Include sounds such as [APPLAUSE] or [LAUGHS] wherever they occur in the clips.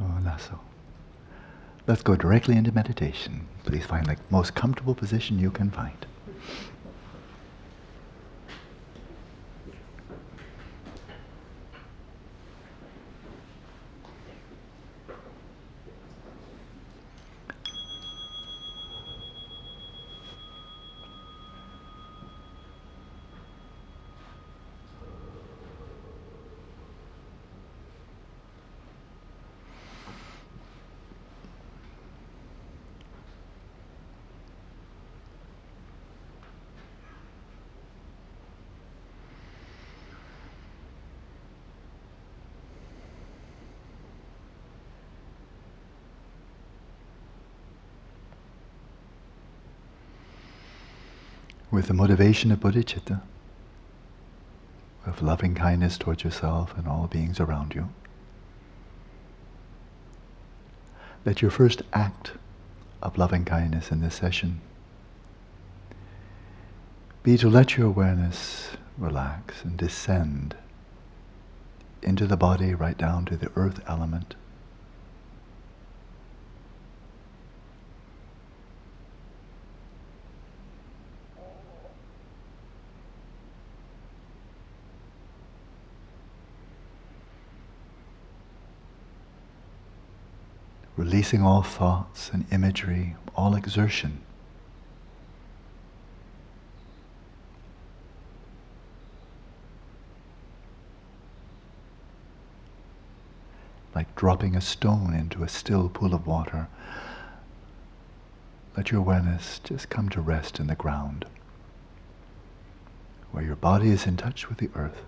Oh, Lasso. Let's go directly into meditation. Please find the most comfortable position you can find. With the motivation of bodhicitta, of loving kindness towards yourself and all beings around you, let your first act of loving kindness in this session be to let your awareness relax and descend into the body right down to the earth element releasing all thoughts and imagery, all exertion. Like dropping a stone into a still pool of water, let your awareness just come to rest in the ground, where your body is in touch with the earth.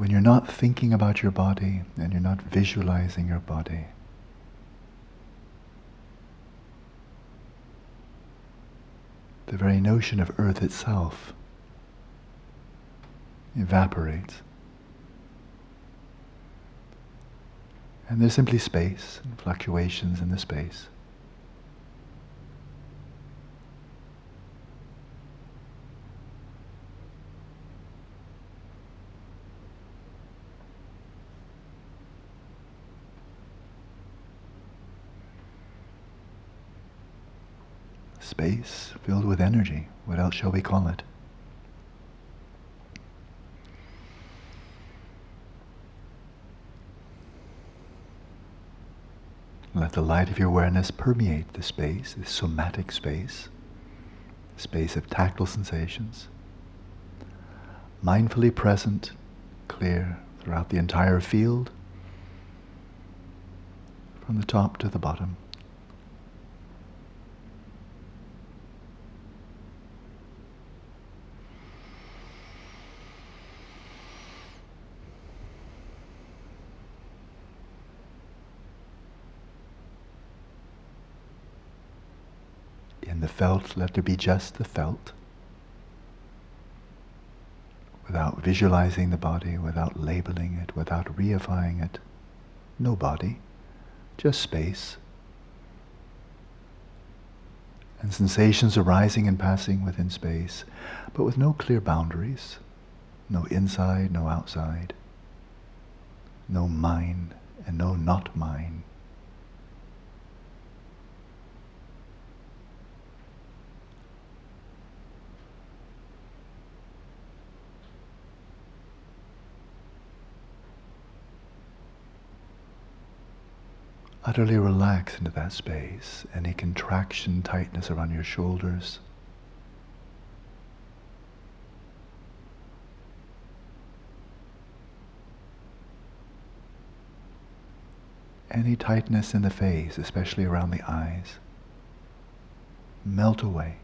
when you're not thinking about your body and you're not visualizing your body, the very notion of earth itself evaporates. And there's simply space and fluctuations in the space. Space filled with energy. What else shall we call it? Let the light of your awareness permeate the space, this somatic space, space of tactile sensations, mindfully present, clear throughout the entire field, from the top to the bottom. In the felt, let there be just the felt. Without visualizing the body, without labeling it, without reifying it. No body, just space. And sensations arising and passing within space, but with no clear boundaries, no inside, no outside, no mine and no not mine. Utterly relax into that space. Any contraction, tightness around your shoulders. Any tightness in the face, especially around the eyes, melt away.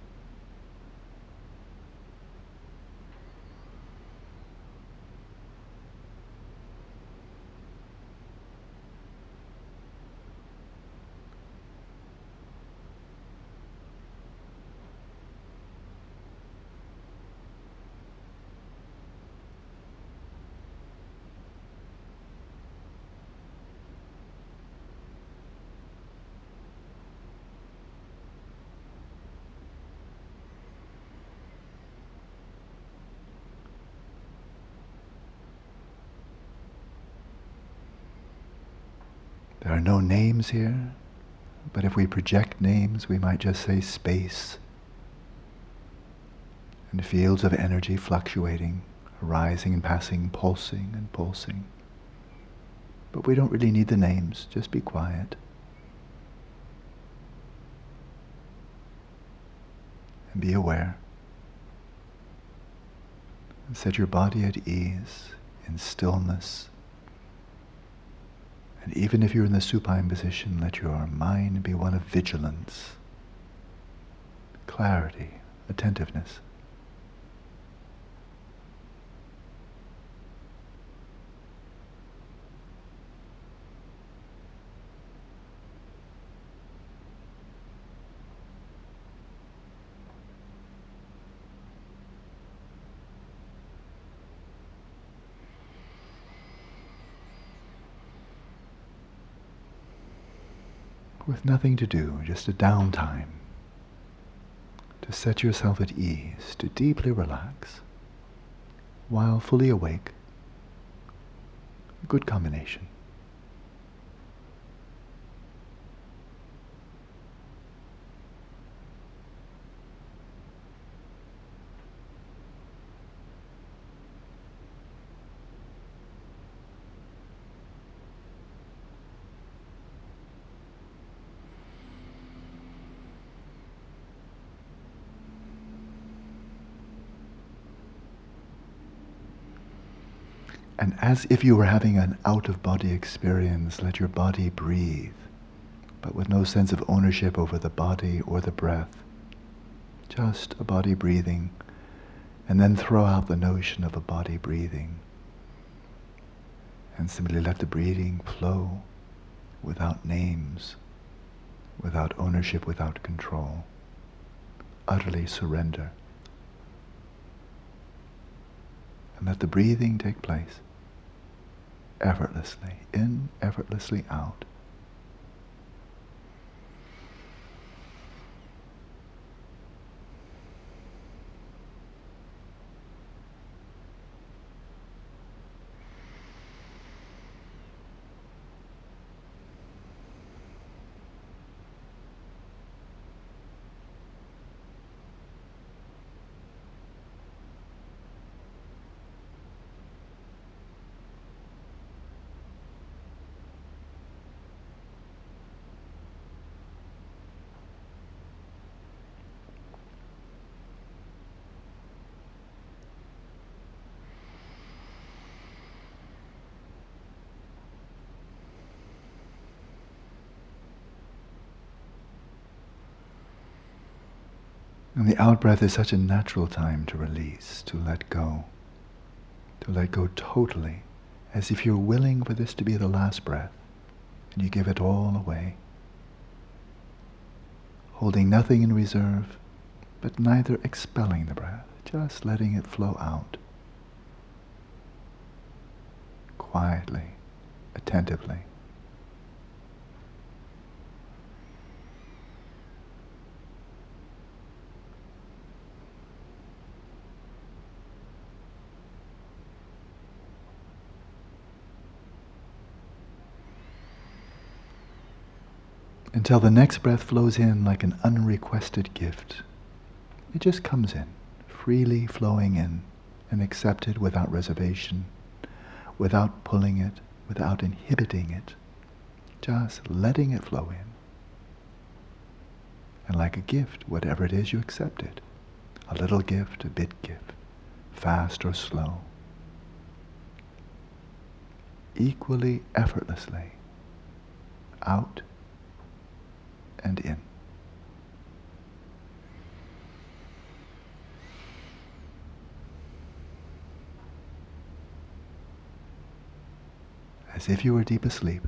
There are no names here, but if we project names, we might just say space and fields of energy fluctuating, arising and passing, pulsing and pulsing. But we don't really need the names, just be quiet. And be aware. And set your body at ease, in stillness. And even if you're in the supine position, let your mind be one of vigilance, clarity, attentiveness. With nothing to do, just a downtime, to set yourself at ease, to deeply relax, while fully awake. A good combination. And as if you were having an out of body experience, let your body breathe, but with no sense of ownership over the body or the breath. Just a body breathing, and then throw out the notion of a body breathing. And simply let the breathing flow without names, without ownership, without control. Utterly surrender. And let the breathing take place effortlessly, in, effortlessly out. And the out breath is such a natural time to release, to let go, to let go totally, as if you're willing for this to be the last breath, and you give it all away, holding nothing in reserve, but neither expelling the breath, just letting it flow out, quietly, attentively. Until the next breath flows in like an unrequested gift. It just comes in, freely flowing in and accepted without reservation, without pulling it, without inhibiting it, just letting it flow in. And like a gift, whatever it is, you accept it. A little gift, a bit gift, fast or slow. Equally effortlessly, out and in. As if you were deep asleep.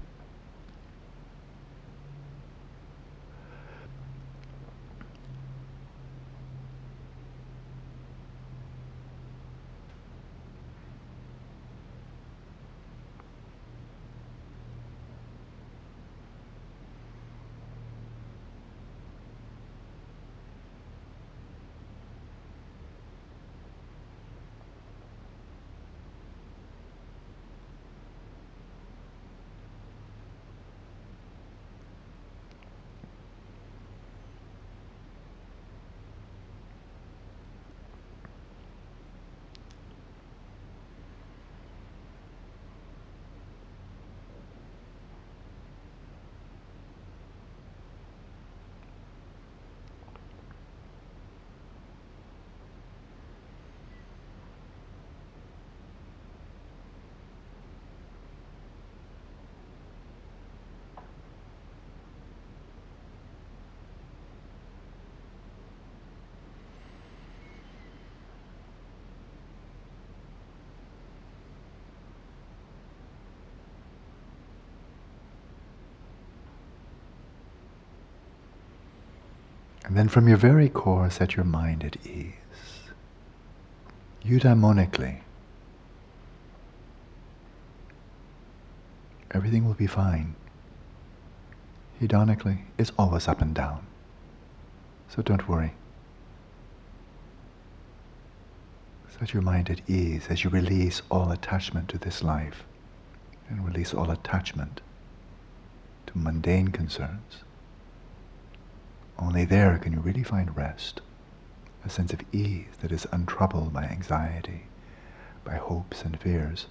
Then from your very core, set your mind at ease. Eudaimonically, everything will be fine. Hedonically, it's always up and down. So don't worry. Set your mind at ease as you release all attachment to this life and release all attachment to mundane concerns. Only there can you really find rest, a sense of ease that is untroubled by anxiety, by hopes and fears.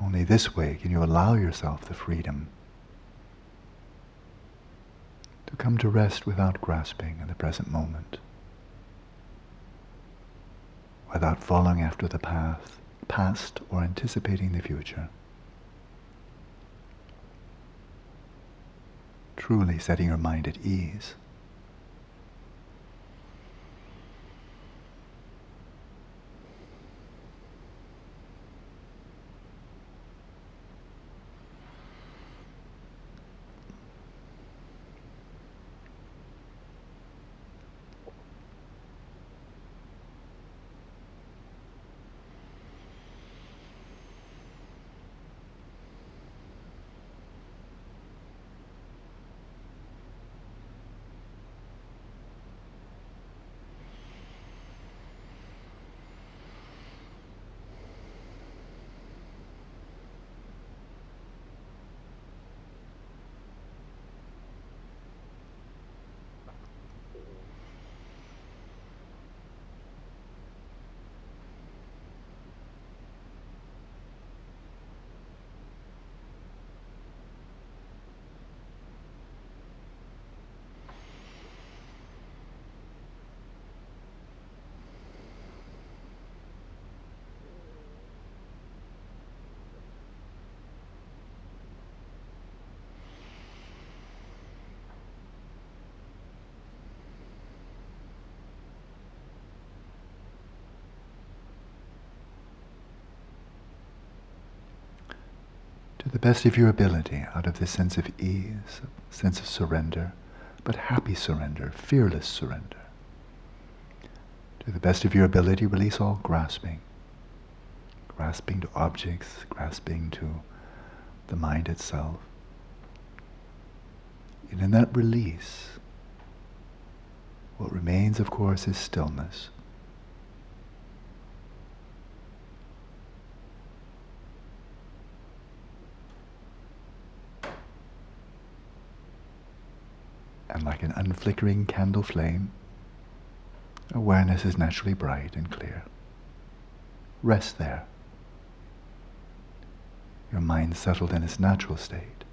Only this way can you allow yourself the freedom to come to rest without grasping in the present moment, without following after the path, past or anticipating the future. Truly setting your mind at ease. to the best of your ability out of this sense of ease, sense of surrender, but happy surrender, fearless surrender. To the best of your ability, release all grasping. Grasping to objects, grasping to the mind itself. And in that release, what remains, of course, is stillness. And like an unflickering candle flame, awareness is naturally bright and clear. Rest there. Your mind settled in its natural state,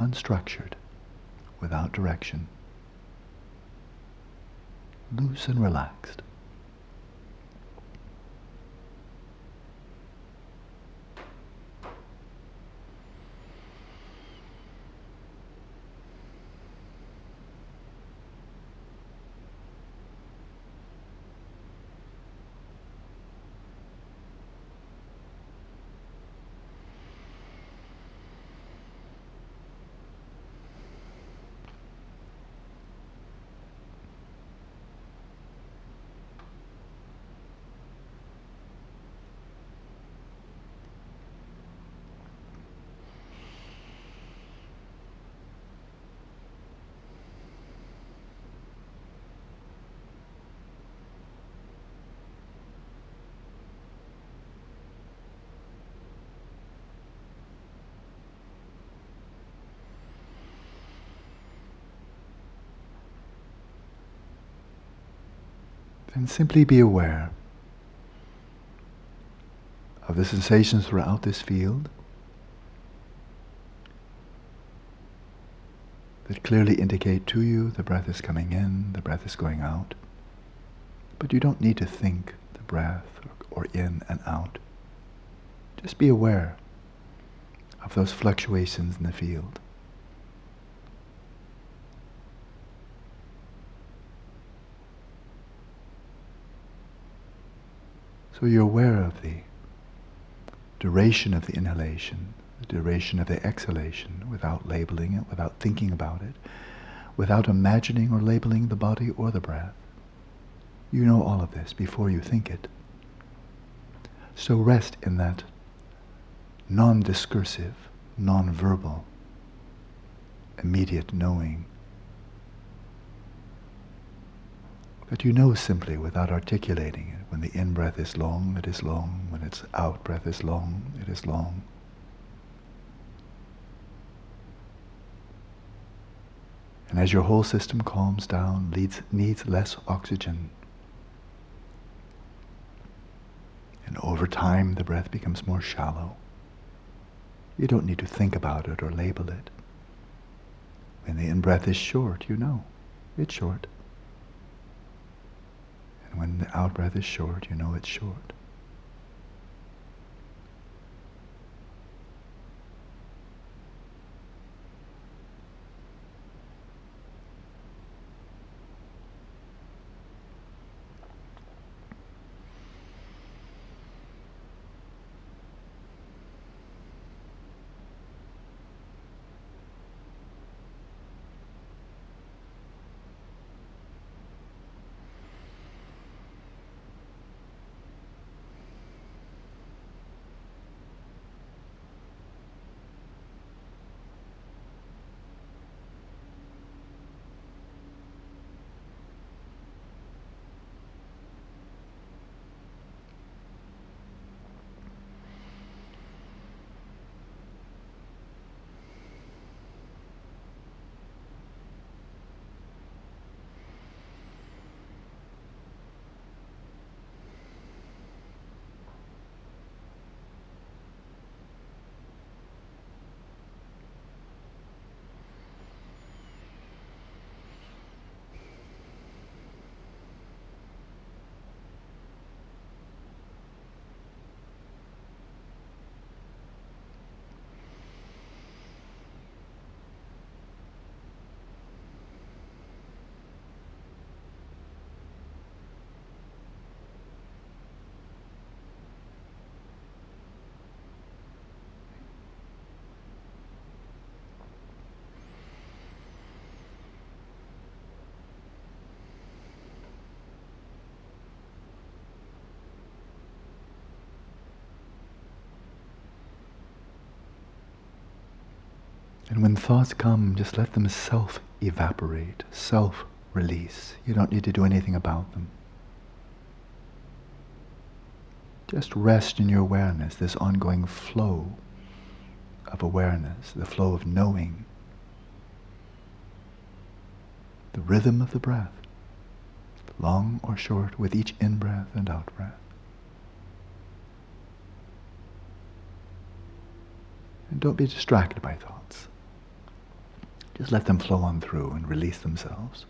unstructured, without direction, loose and relaxed. And simply be aware of the sensations throughout this field that clearly indicate to you the breath is coming in, the breath is going out. But you don't need to think the breath or, or in and out. Just be aware of those fluctuations in the field. So you're aware of the duration of the inhalation, the duration of the exhalation without labeling it, without thinking about it, without imagining or labeling the body or the breath. You know all of this before you think it. So rest in that non-discursive, non-verbal, immediate knowing that you know simply without articulating it. When the in-breath is long, it is long. When its out-breath is long, it is long. And as your whole system calms down, leads, needs less oxygen. And over time, the breath becomes more shallow. You don't need to think about it or label it. When the in-breath is short, you know. It's short. And when the out-breath is short, you know it's short. And when thoughts come, just let them self-evaporate, self-release. You don't need to do anything about them. Just rest in your awareness, this ongoing flow of awareness, the flow of knowing, the rhythm of the breath, long or short with each in-breath and out-breath. And don't be distracted by thoughts. Just let them flow on through and release themselves.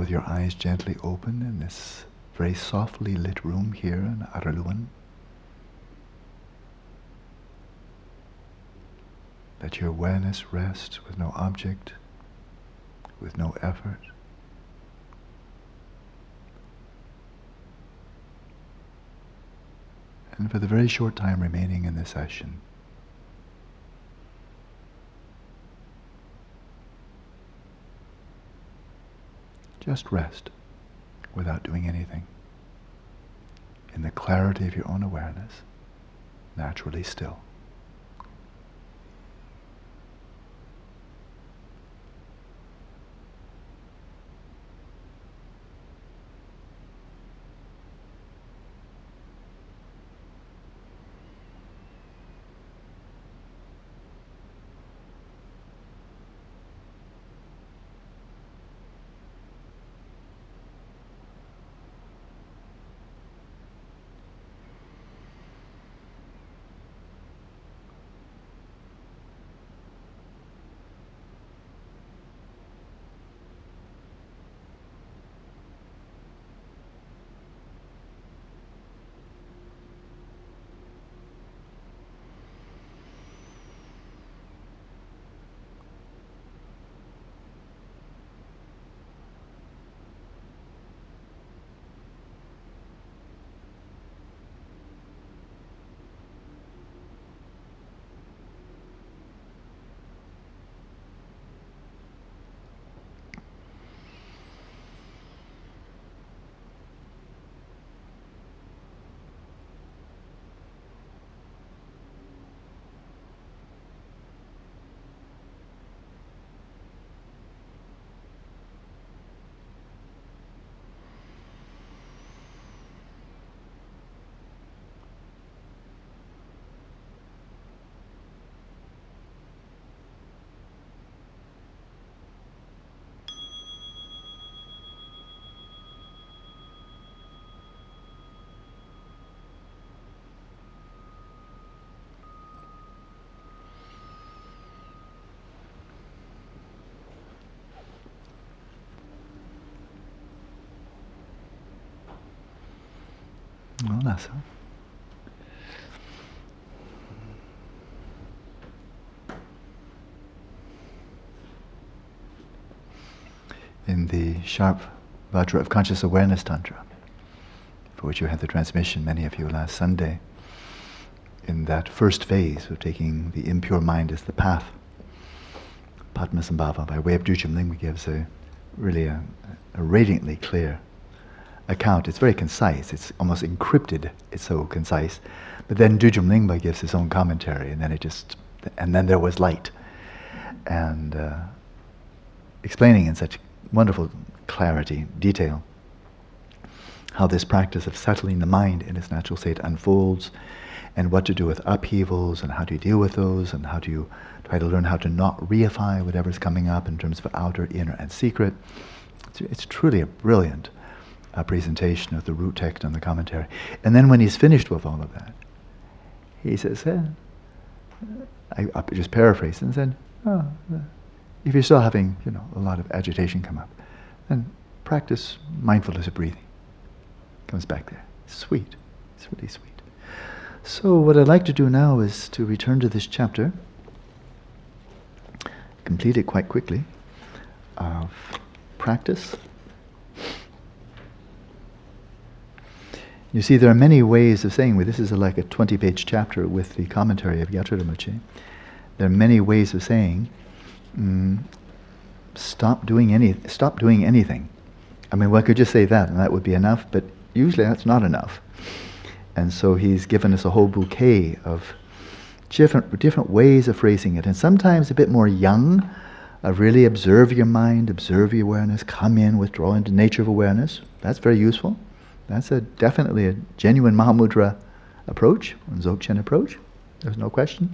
With your eyes gently open in this very softly lit room here in Araluen. Let your awareness rest with no object, with no effort. And for the very short time remaining in this session, just rest without doing anything. In the clarity of your own awareness, naturally still. That's all. In the sharp Vajra of Conscious Awareness Tantra, for which you had the transmission, many of you, last Sunday, in that first phase of taking the impure mind as the path, Padmasambhava, by way of Düdjom Lingpa, gives a really a, a radiantly clear account. It's very concise. It's almost encrypted. It's so concise. But then Düdjom Lingpa gives his own commentary, and then it just, and then there was light, and uh, explaining in such wonderful clarity, detail, how this practice of settling the mind in its natural state unfolds, and what to do with upheavals, and how do you deal with those, and how do you try to learn how to not reify whatever's coming up in terms of outer, inner, and secret. It's, it's truly a brilliant a presentation of the root text and the commentary. And then when he's finished with all of that, he says, I, I just paraphrase and said, oh, if you're still having you know, a lot of agitation come up, then practice mindfulness of breathing. Comes back there. Sweet. It's really sweet. So what I'd like to do now is to return to this chapter, complete it quite quickly, of practice You see, there are many ways of saying, well, this is a, like a 20 page chapter with the commentary of Gyatrul There are many ways of saying, mm, stop, doing any, stop doing anything. I mean, one could just say that, and that would be enough, but usually that's not enough. And so he's given us a whole bouquet of different, different ways of phrasing it, and sometimes a bit more young, of really observe your mind, observe your awareness, come in, withdraw into nature of awareness. That's very useful. That's a definitely a genuine Mahamudra approach, Dzogchen approach. There's no question.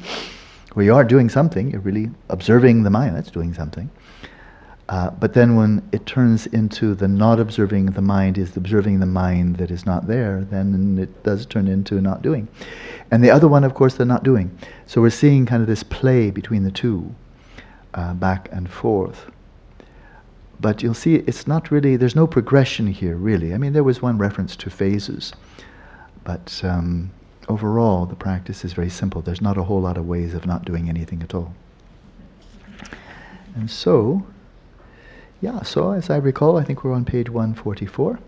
Where you are doing something, you're really observing the mind, that's doing something. Uh, but then when it turns into the not observing the mind is observing the mind that is not there, then it does turn into not doing. And the other one, of course, the not doing. So we're seeing kind of this play between the two, uh, back and forth. But you'll see it's not really, there's no progression here, really. I mean, there was one reference to phases, but um, overall, the practice is very simple. There's not a whole lot of ways of not doing anything at all. And so, yeah, so as I recall, I think we're on page 144.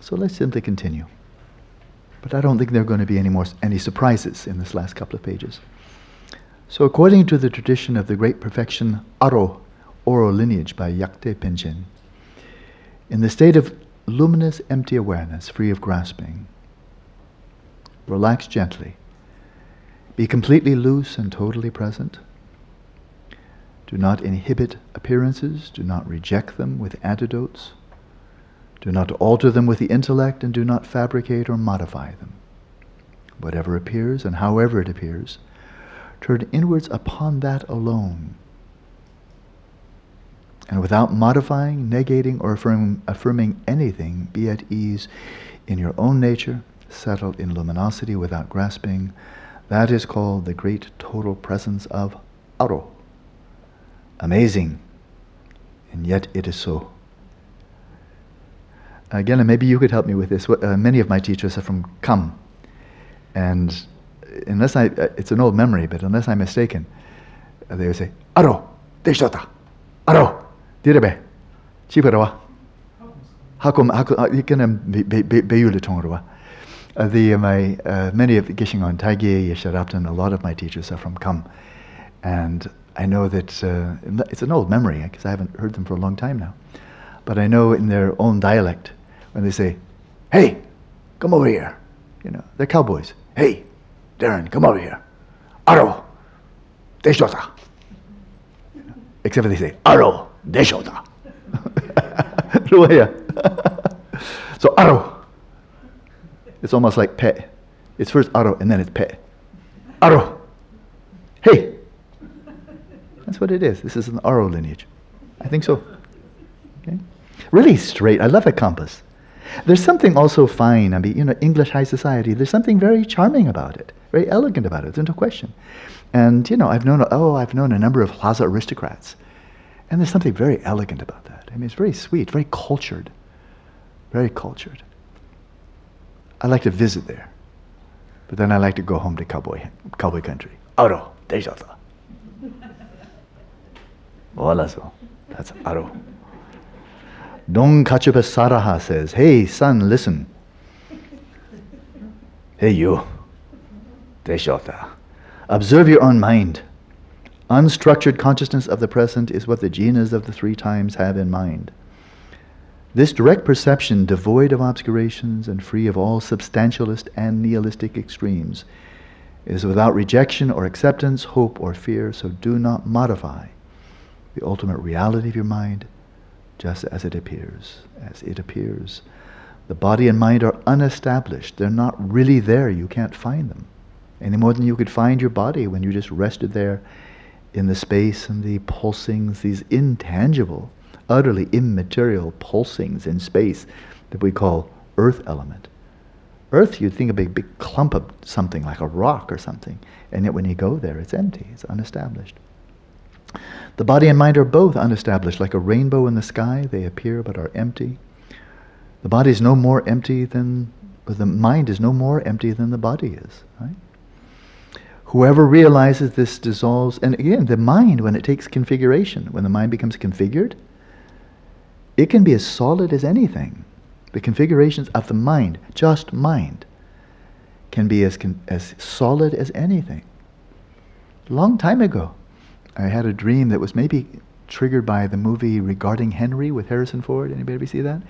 So let's simply continue. But I don't think there are going to be any more any surprises in this last couple of pages. So according to the tradition of the great perfection Aro, oral lineage by Yakte Penchen, in the state of luminous empty awareness, free of grasping, relax gently. Be completely loose and totally present. Do not inhibit appearances, do not reject them with antidotes. Do not alter them with the intellect, and do not fabricate or modify them. Whatever appears and however it appears, turn inwards upon that alone. And without modifying, negating, or affirming, affirming anything, be at ease in your own nature, settled in luminosity without grasping. That is called the great total presence of Aro. Amazing. And yet it is so. Again, and maybe you could help me with this. Uh, many of my teachers are from Kham. And unless I, uh, it's an old memory, but unless I'm mistaken, uh, they would say, Aro, deshota, Aro, direbe, chiparawa. Hakum, hakum, ikanam beyule tongruwa. The, my, uh, many of Geshe Ngawang Dhargyey, Geshe Rabten, a lot of my teachers are from Kham. And I know that uh, it's an old memory because I haven't heard them for a long time now. But I know in their own dialect, when they say, hey, come over here, you know, they're cowboys. Hey, Darren, come over here. Aro, deshota. Except they say, Aro, deshota. [LAUGHS] [LAUGHS] so, Aro. It's almost like pet. It's first Aro and then it's pet. Aro. Hey. That's what it is. This is an Aro lineage. I think so. Okay? Really straight. I love a compass. There's something also fine. I mean, you know, English high society. There's something very charming about it, very elegant about it. There's no question. And you know, I've known oh, I've known a number of Lhasa aristocrats, and there's something very elegant about that. I mean, it's very sweet, very cultured, very cultured. I like to visit there, but then I like to go home to cowboy cowboy country. Aro, deshata. Voila, so that's Aro. Dong Kachupa Saraha says, Hey, son, listen. Hey, you. Deshota. Observe your own mind. Unstructured consciousness of the present is what the jinas of the three times have in mind. This direct perception, devoid of obscurations and free of all substantialist and nihilistic extremes, is without rejection or acceptance, hope or fear, so do not modify the ultimate reality of your mind just as it appears, as it appears. The body and mind are unestablished. They're not really there. You can't find them. Any more than you could find your body when you just rested there in the space and the pulsings, these intangible, utterly immaterial pulsings in space that we call earth element. Earth, you'd think of a big big clump of something like a rock or something, and yet when you go there, it's empty, it's unestablished. The body and mind are both unestablished, like a rainbow in the sky. They appear but are empty. The body is no more empty than, the mind is no more empty than the body is. Right? Whoever realizes this dissolves, and again, the mind, when it takes configuration, when the mind becomes configured, it can be as solid as anything. The configurations of the mind, just mind, can be as, as solid as anything. Long time ago, I had a dream that was maybe triggered by the movie Regarding Henry with Harrison Ford. Anybody ever see that?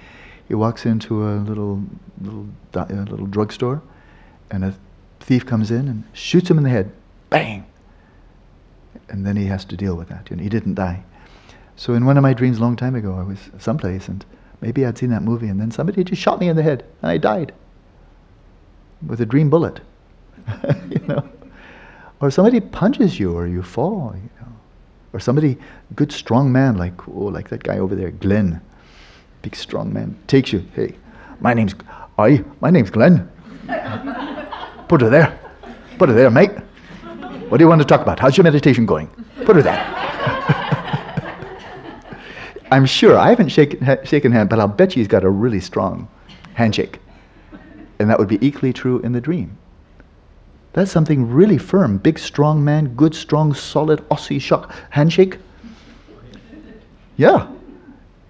He walks into a little little little drugstore, and a thief comes in and shoots him in the head. Bang! And then he has to deal with that. You know, he didn't die. So in one of my dreams a long time ago, I was someplace and maybe I'd seen that movie, and then somebody just shot me in the head, and I died with a dream bullet. [LAUGHS] you know, or somebody punches you, or you fall. You know or somebody, good strong man like oh, like that guy over there, Glenn, big strong man, takes you. Hey, my name's I. My name's Glenn. [LAUGHS] Put her there. Put her there, mate. What do you want to talk about? How's your meditation going? Put her there. [LAUGHS] I'm sure. I haven't shaken, ha- shaken hand, but I'll bet you he's got a really strong handshake. And that would be equally true in the dream. That's something really firm. Big, strong man, good, strong, solid, Aussie shock handshake. Yeah.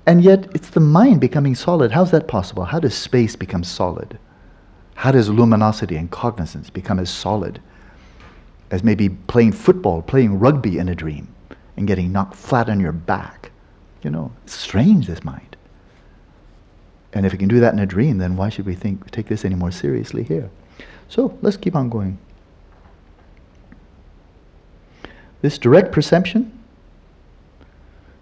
And yet, it's the mind becoming solid. How's that possible? How does space become solid? How does luminosity and cognizance become as solid as maybe playing football, playing rugby in a dream, and getting knocked flat on your back? You know, strange, this mind. And if it can do that in a dream, then why should we think take this any more seriously here? So let's keep on going. This direct perception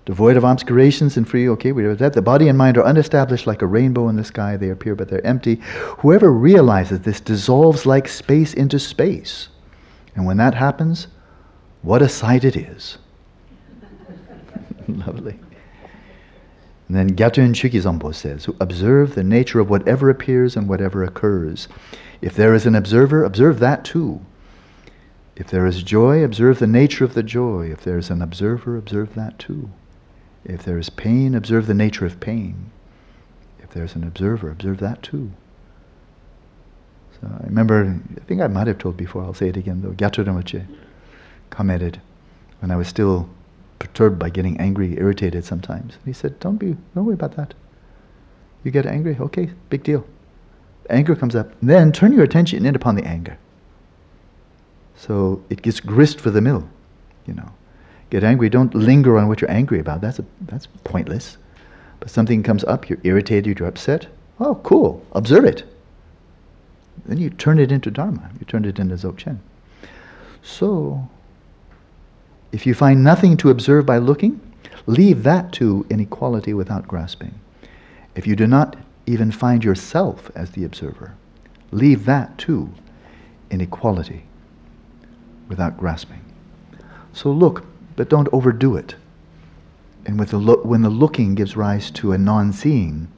devoid of obscurations and free. Okay, we read that. The body and mind are unestablished like a rainbow in the sky. They appear, but they're empty. Whoever realizes this dissolves like space into space. And when that happens, what a sight it is. [LAUGHS] Lovely. And then Gyatun Shukizombo says, observe the nature of whatever appears and whatever occurs. If there is an observer, observe that too. If there is joy, observe the nature of the joy. If there is an observer, observe that too. If there is pain, observe the nature of pain. If there's an observer, observe that too. So I remember, I think I might have told before, I'll say it again though. Gyatrul Rinpoche commented when I was still perturbed by getting angry, irritated sometimes. He said, Don't be, don't worry about that. You get angry, okay, big deal. Anger comes up, then turn your attention in upon the anger. So it gets grist for the mill, you know get angry, don't linger on what you're angry about. That's, a, that's pointless. But something comes up, you're irritated, you're upset. Oh, cool. Observe it. Then you turn it into Dharma. You turn it into Dzogchen. So, if you find nothing to observe by looking, leave that to inequality without grasping. If you do not even find yourself as the observer, leave that to inequality without grasping. So look, but don't overdo it. And with the lo- when the looking gives rise to a non seeing,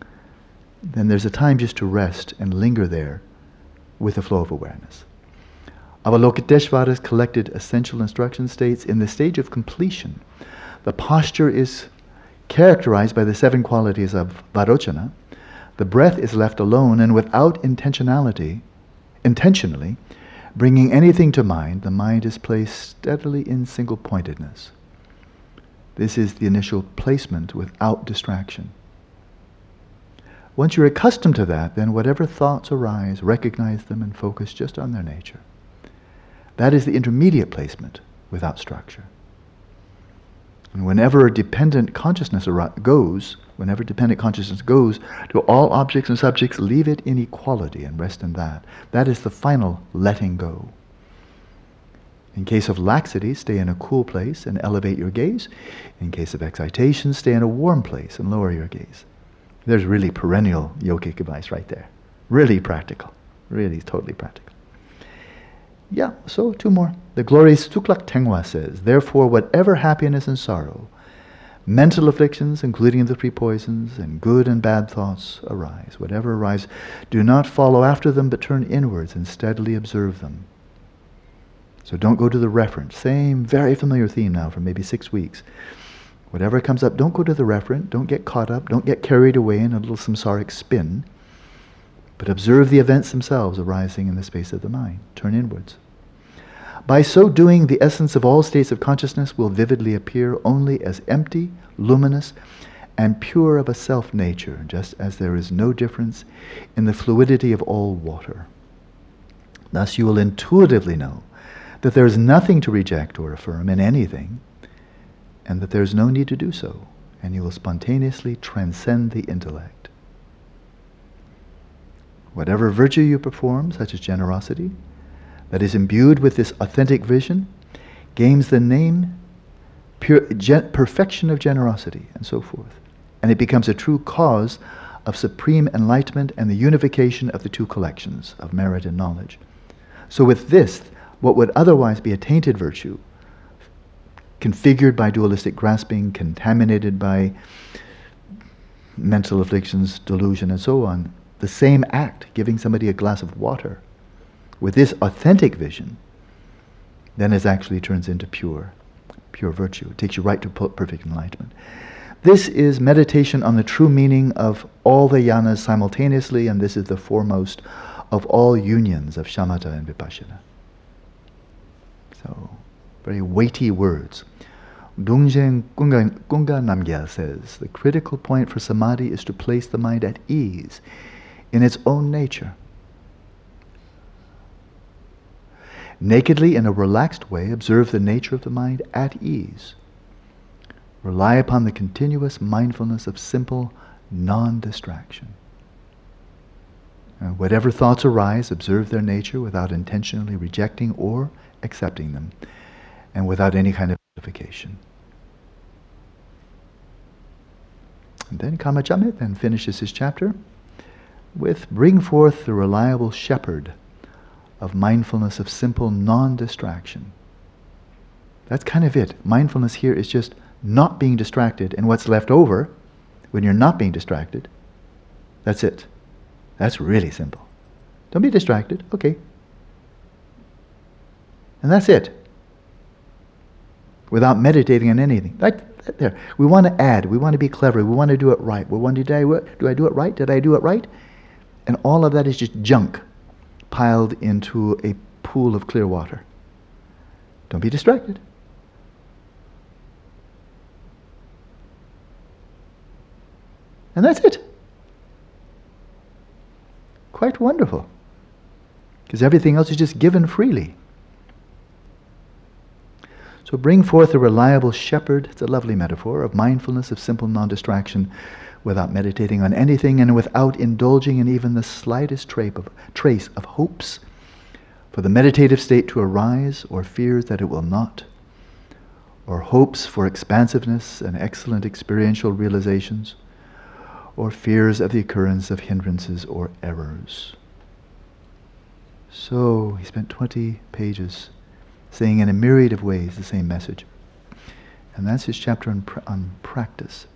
then there's a time just to rest and linger there with the flow of awareness. Avalokiteshvara's collected essential instruction states in the stage of completion, the posture is characterized by the seven qualities of Vairochana. The breath is left alone and without intentionality, intentionally, Bringing anything to mind, the mind is placed steadily in single pointedness. This is the initial placement without distraction. Once you're accustomed to that, then whatever thoughts arise, recognize them and focus just on their nature. That is the intermediate placement without structure. And whenever a dependent consciousness goes, whenever dependent consciousness goes to all objects and subjects, leave it in equality and rest in that. That is the final letting go. In case of laxity, stay in a cool place and elevate your gaze. In case of excitation, stay in a warm place and lower your gaze. There's really perennial yogic advice right there. Really practical. Really totally practical. Yeah, so two more. The glorious Tuklak Tengwa says, Therefore, whatever happiness and sorrow, mental afflictions, including the three poisons, and good and bad thoughts arise, whatever arise, do not follow after them, but turn inwards and steadily observe them. So don't go to the referent. Same, very familiar theme now for maybe six weeks. Whatever comes up, don't go to the referent. Don't get caught up. Don't get carried away in a little samsaric spin. But observe the events themselves arising in the space of the mind. Turn inwards. By so doing, the essence of all states of consciousness will vividly appear only as empty, luminous, and pure of a self nature, just as there is no difference in the fluidity of all water. Thus, you will intuitively know that there is nothing to reject or affirm in anything, and that there is no need to do so, and you will spontaneously transcend the intellect. Whatever virtue you perform, such as generosity, that is imbued with this authentic vision, gains the name pure, gen, perfection of generosity, and so forth. And it becomes a true cause of supreme enlightenment and the unification of the two collections of merit and knowledge. So, with this, what would otherwise be a tainted virtue, configured by dualistic grasping, contaminated by mental afflictions, delusion, and so on, the same act, giving somebody a glass of water, with this authentic vision, then it actually turns into pure, pure virtue. It takes you right to perfect enlightenment. This is meditation on the true meaning of all the yanas simultaneously, and this is the foremost of all unions of shamatha and vipassana. So, very weighty words. Dungzhen Gunga, Gunga Namgyal says the critical point for samadhi is to place the mind at ease in its own nature. Nakedly, in a relaxed way, observe the nature of the mind at ease. Rely upon the continuous mindfulness of simple non distraction. Uh, whatever thoughts arise, observe their nature without intentionally rejecting or accepting them, and without any kind of justification. And then Karma Chagmé then finishes his chapter with bring forth the reliable shepherd of mindfulness of simple non-distraction. That's kind of it. Mindfulness here is just not being distracted, and what's left over when you're not being distracted, that's it. That's really simple. Don't be distracted. Okay. And that's it. Without meditating on anything. Right there. We want to add. We want to be clever. We want to do it right. We want to do, I, do I do it right? Did I do it right? And all of that is just junk piled into a pool of clear water. Don't be distracted. And that's it. Quite wonderful. Because everything else is just given freely. So bring forth a reliable shepherd, it's a lovely metaphor, of mindfulness, of simple non distraction, without meditating on anything and without indulging in even the slightest trace of hopes for the meditative state to arise or fears that it will not, or hopes for expansiveness and excellent experiential realizations, or fears of the occurrence of hindrances or errors. So he spent 20 pages saying in a myriad of ways the same message. And that's his chapter on, pr- on practice.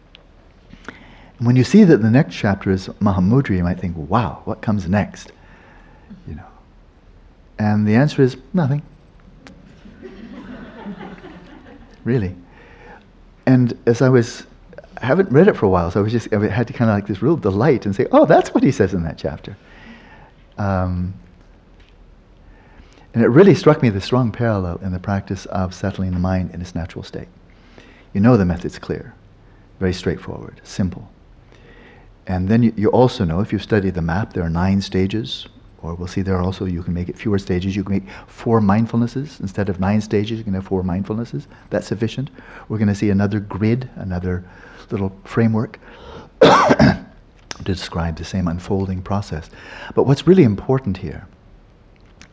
And when you see that the next chapter is Mahamudra, you might think, wow, what comes next? You know. And the answer is nothing. [LAUGHS] really. And as I was, I haven't read it for a while, so I was just, I had to kind of like this real delight and say, oh, that's what he says in that chapter. Um, and it really struck me the strong parallel in the practice of settling the mind in its natural state. You know the method's clear, very straightforward, simple. And then you, you also know, if you study the map, there are nine stages, or we'll see there are also you can make it fewer stages. You can make four mindfulnesses. Instead of nine stages, you can have four mindfulnesses. That's sufficient. We're going to see another grid, another little framework [COUGHS] to describe the same unfolding process. But what's really important here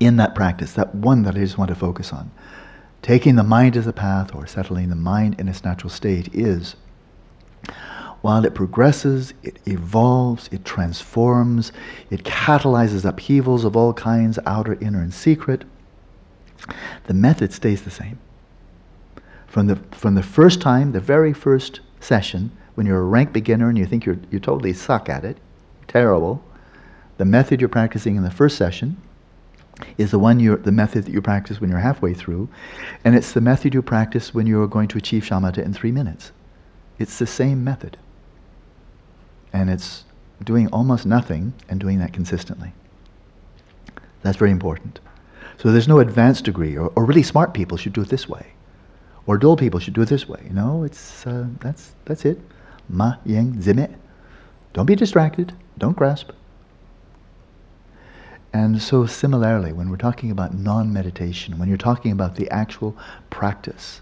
in that practice, that one that I just want to focus on, taking the mind as a path or settling the mind in its natural state is while it progresses, it evolves, it transforms, it catalyzes upheavals of all kinds, outer, inner, and secret, the method stays the same. From the, from the first time, the very first session, when you're a rank beginner and you think you're, you totally suck at it, terrible, the method you're practicing in the first session is the one the method that you practice when you're halfway through, and it's the method you practice when you're going to achieve shamatha in three minutes. It's the same method and it's doing almost nothing and doing that consistently. That's very important. So there's no advanced degree, or, or really smart people should do it this way, or dull people should do it this way. No, it's uh, that's that's it. Ma yang zime. Don't be distracted. Don't grasp. And so similarly, when we're talking about non-meditation, when you're talking about the actual practice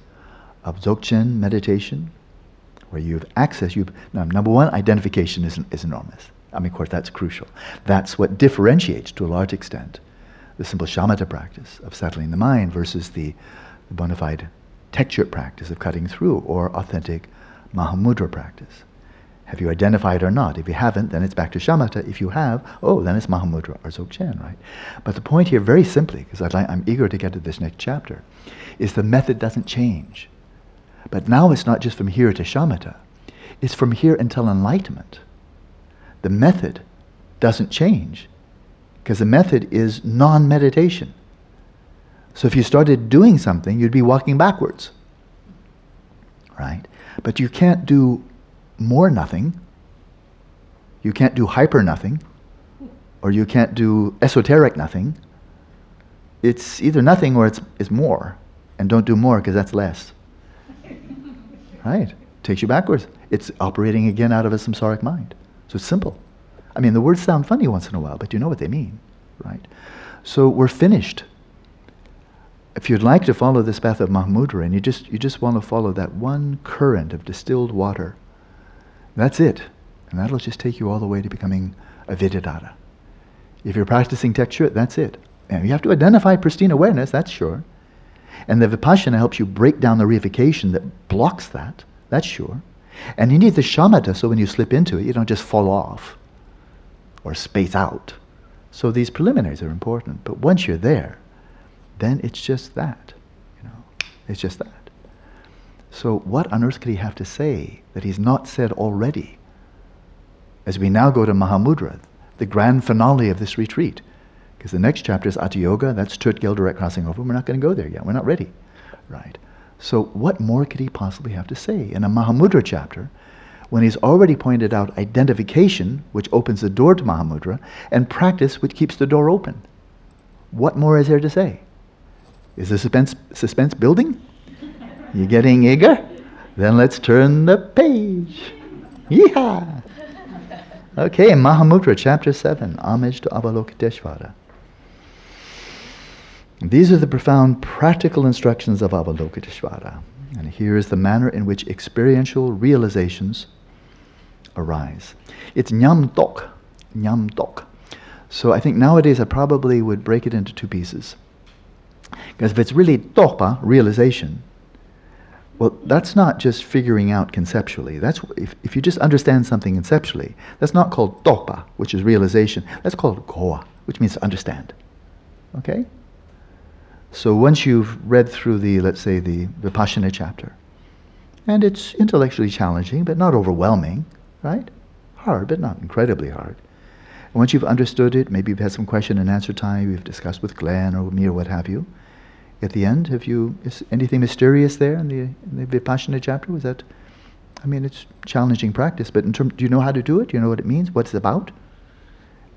of dzogchen meditation, where you have access. You number one, identification is, is enormous. I mean, of course, that's crucial. That's what differentiates, to a large extent, the simple shamatha practice of settling the mind versus the, the bona fide texture practice of cutting through or authentic mahamudra practice. Have you identified or not? If you haven't, then it's back to shamatha. If you have, oh, then it's mahamudra or dzogchen, right? But the point here, very simply, because I'm eager to get to this next chapter, is the method doesn't change. But now it's not just from here to shamatha, it's from here until enlightenment. The method doesn't change because the method is non meditation. So if you started doing something, you'd be walking backwards. Right? But you can't do more nothing. You can't do hyper nothing, or you can't do esoteric nothing. It's either nothing or it's, it's more. And don't do more because that's less. Right? Takes you backwards. It's operating again out of a samsaric mind. So it's simple. I mean, the words sound funny once in a while, but you know what they mean, right? So we're finished. If you'd like to follow this path of Mahamudra and you just, you just want to follow that one current of distilled water, that's it. And that'll just take you all the way to becoming a Vidyadhara. If you're practicing Tekshut, that's it. And you have to identify pristine awareness, that's sure. And the Vipassana helps you break down the reification that blocks that, that's sure. And you need the shamatha so when you slip into it, you don't just fall off or space out. So these preliminaries are important. But once you're there, then it's just that. You know, it's just that. So what on earth could he have to say that he's not said already? As we now go to Mahamudra, the grand finale of this retreat. Because the next chapter is Ati Yoga, that's tögal direct crossing over. We're not going to go there yet. We're not ready. Right? So what more could he possibly have to say? In a Mahamudra chapter, when he's already pointed out identification, which opens the door to Mahamudra, and practice, which keeps the door open. What more is there to say? Is the suspense, suspense building? You're getting eager? Then let's turn the page. Yeehaw! Okay, Mahamudra, chapter 7, Homage to Avalokiteshvara. These are the profound practical instructions of Avalokiteshvara. And here is the manner in which experiential realizations arise. It's nyam tok, nyam tok. So I think nowadays I probably would break it into two pieces. Because if it's really tokpa, realization, well, that's not just figuring out conceptually. That's if, if you just understand something conceptually, that's not called tokpa, which is realization. That's called goa, which means to understand. Okay? So once you've read through the, let's say, the Vipassana chapter, and it's intellectually challenging, but not overwhelming, right? Hard, but not incredibly hard. And once you've understood it, maybe you've had some question and answer time, you've discussed with Glenn or me or what have you. At the end, have you is anything mysterious there in the, in the Vipassana chapter? Was that? I mean, it's challenging practice, but in terms, do you know how to do it? Do you know what it means? What it's about?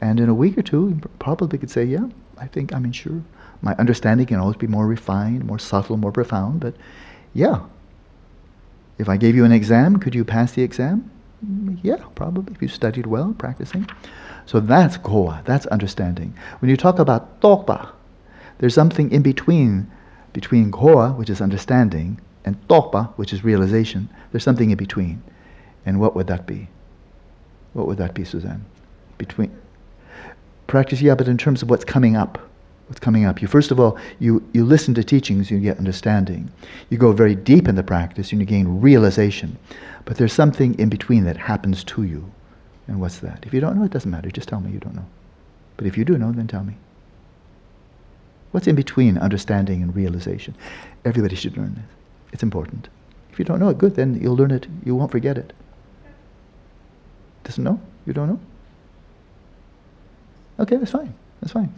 And in a week or two, you probably could say, yeah, I think, I mean, sure. My understanding can always be more refined, more subtle, more profound, but yeah. If I gave you an exam, could you pass the exam? Mm, yeah, probably, if you studied well, practicing. So that's goa, that's understanding. When you talk about tokpa, there's something in between, between goa, which is understanding, and tokpa, which is realization. There's something in between. And what would that be? What would that be, Suzanne? Between practice, yeah, but in terms of what's coming up. What's coming up? You first of all, you, you listen to teachings, you get understanding. You go very deep in the practice, and you gain realization. But there's something in between that happens to you. And what's that? If you don't know, it doesn't matter. Just tell me you don't know. But if you do know, then tell me. What's in between understanding and realization? Everybody should learn this. It's important. If you don't know it, good, then you'll learn it. You won't forget it. Doesn't know? You don't know? Okay, that's fine. That's fine.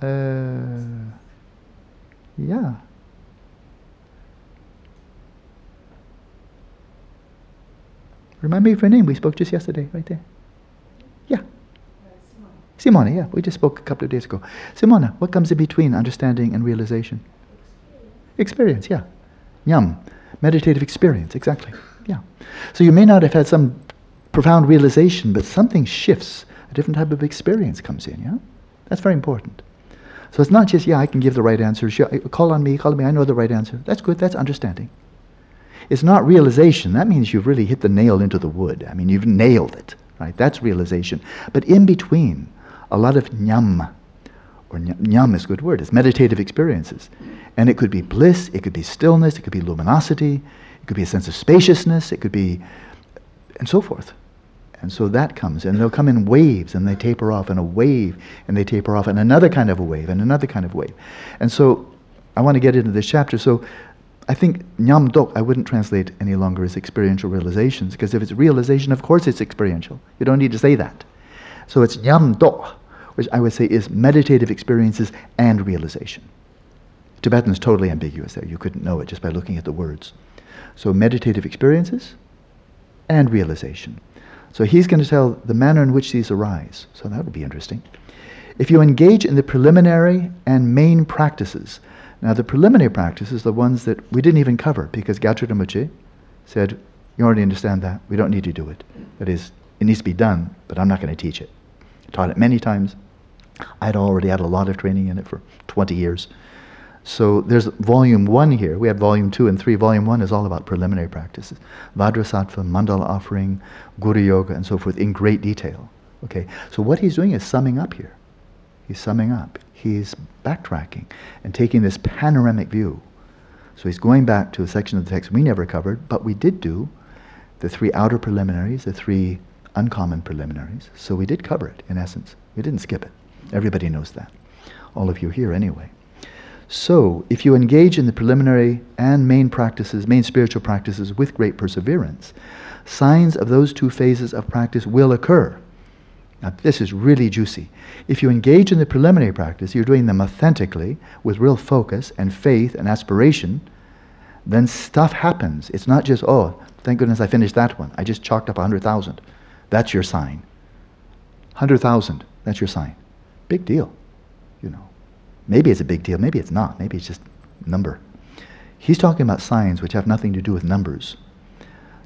Uh, yeah. Remind me of her name. We spoke just yesterday, right there. Yeah. Simona, yeah. We just spoke a couple of days ago. Simona, what comes in between understanding and realization? Experience, experience yeah. Nyam. Meditative experience, exactly. Yeah. So you may not have had some profound realization, but something shifts. A different type of experience comes in, yeah? That's very important. So it's not just, yeah, I can give the right answer. Eh, call on me, call on me, I know the right answer. That's good, that's understanding. It's not realization. That means you've really hit the nail into the wood. I mean, you've nailed it, right? That's realization. But in between, a lot of nyam, or nyam is a good word, it's meditative experiences. And it could be bliss, it could be stillness, it could be luminosity, it could be a sense of spaciousness, it could be, and so forth. And so that comes, and they'll come in waves, and they taper off, and a wave, and they taper off, and another kind of a wave, and another kind of wave. And so I want to get into this chapter. So I think nyam dok I wouldn't translate any longer as experiential realizations, because if it's realization, of course it's experiential. You don't need to say that. So it's nyam dok, which I would say is meditative experiences and realization. Tibetan is totally ambiguous there. You couldn't know it just by looking at the words. So meditative experiences and realization. So he's going to tell the manner in which these arise. So that would be interesting. If you engage in the preliminary and main practices, now the preliminary practices, the ones that we didn't even cover because Rinpoche said, you already understand that. We don't need to do it. That is, it needs to be done, but I'm not going to teach it. I taught it many times. I'd already had a lot of training in it for 20 years. So there's volume one here. We have volume two and three. Volume one is all about preliminary practices. Vajrasattva, mandala offering, Guru Yoga, and so forth in great detail. Okay, so what he's doing is summing up here. He's summing up. He's backtracking and taking this panoramic view. So he's going back to a section of the text we never covered, but we did do the three outer preliminaries, the three uncommon preliminaries. So we did cover it, in essence. We didn't skip it. Everybody knows that. All of you here, anyway. So, if you engage in the preliminary and main practices, main spiritual practices with great perseverance, signs of those two phases of practice will occur. Now, this is really juicy. If you engage in the preliminary practice, you're doing them authentically, with real focus and faith and aspiration, then stuff happens. It's not just, oh, thank goodness I finished that one. I just chalked up 100,000. That's your sign. 100,000, that's your sign. Big deal. Maybe it's a big deal, maybe it's not, maybe it's just number. He's talking about signs which have nothing to do with numbers.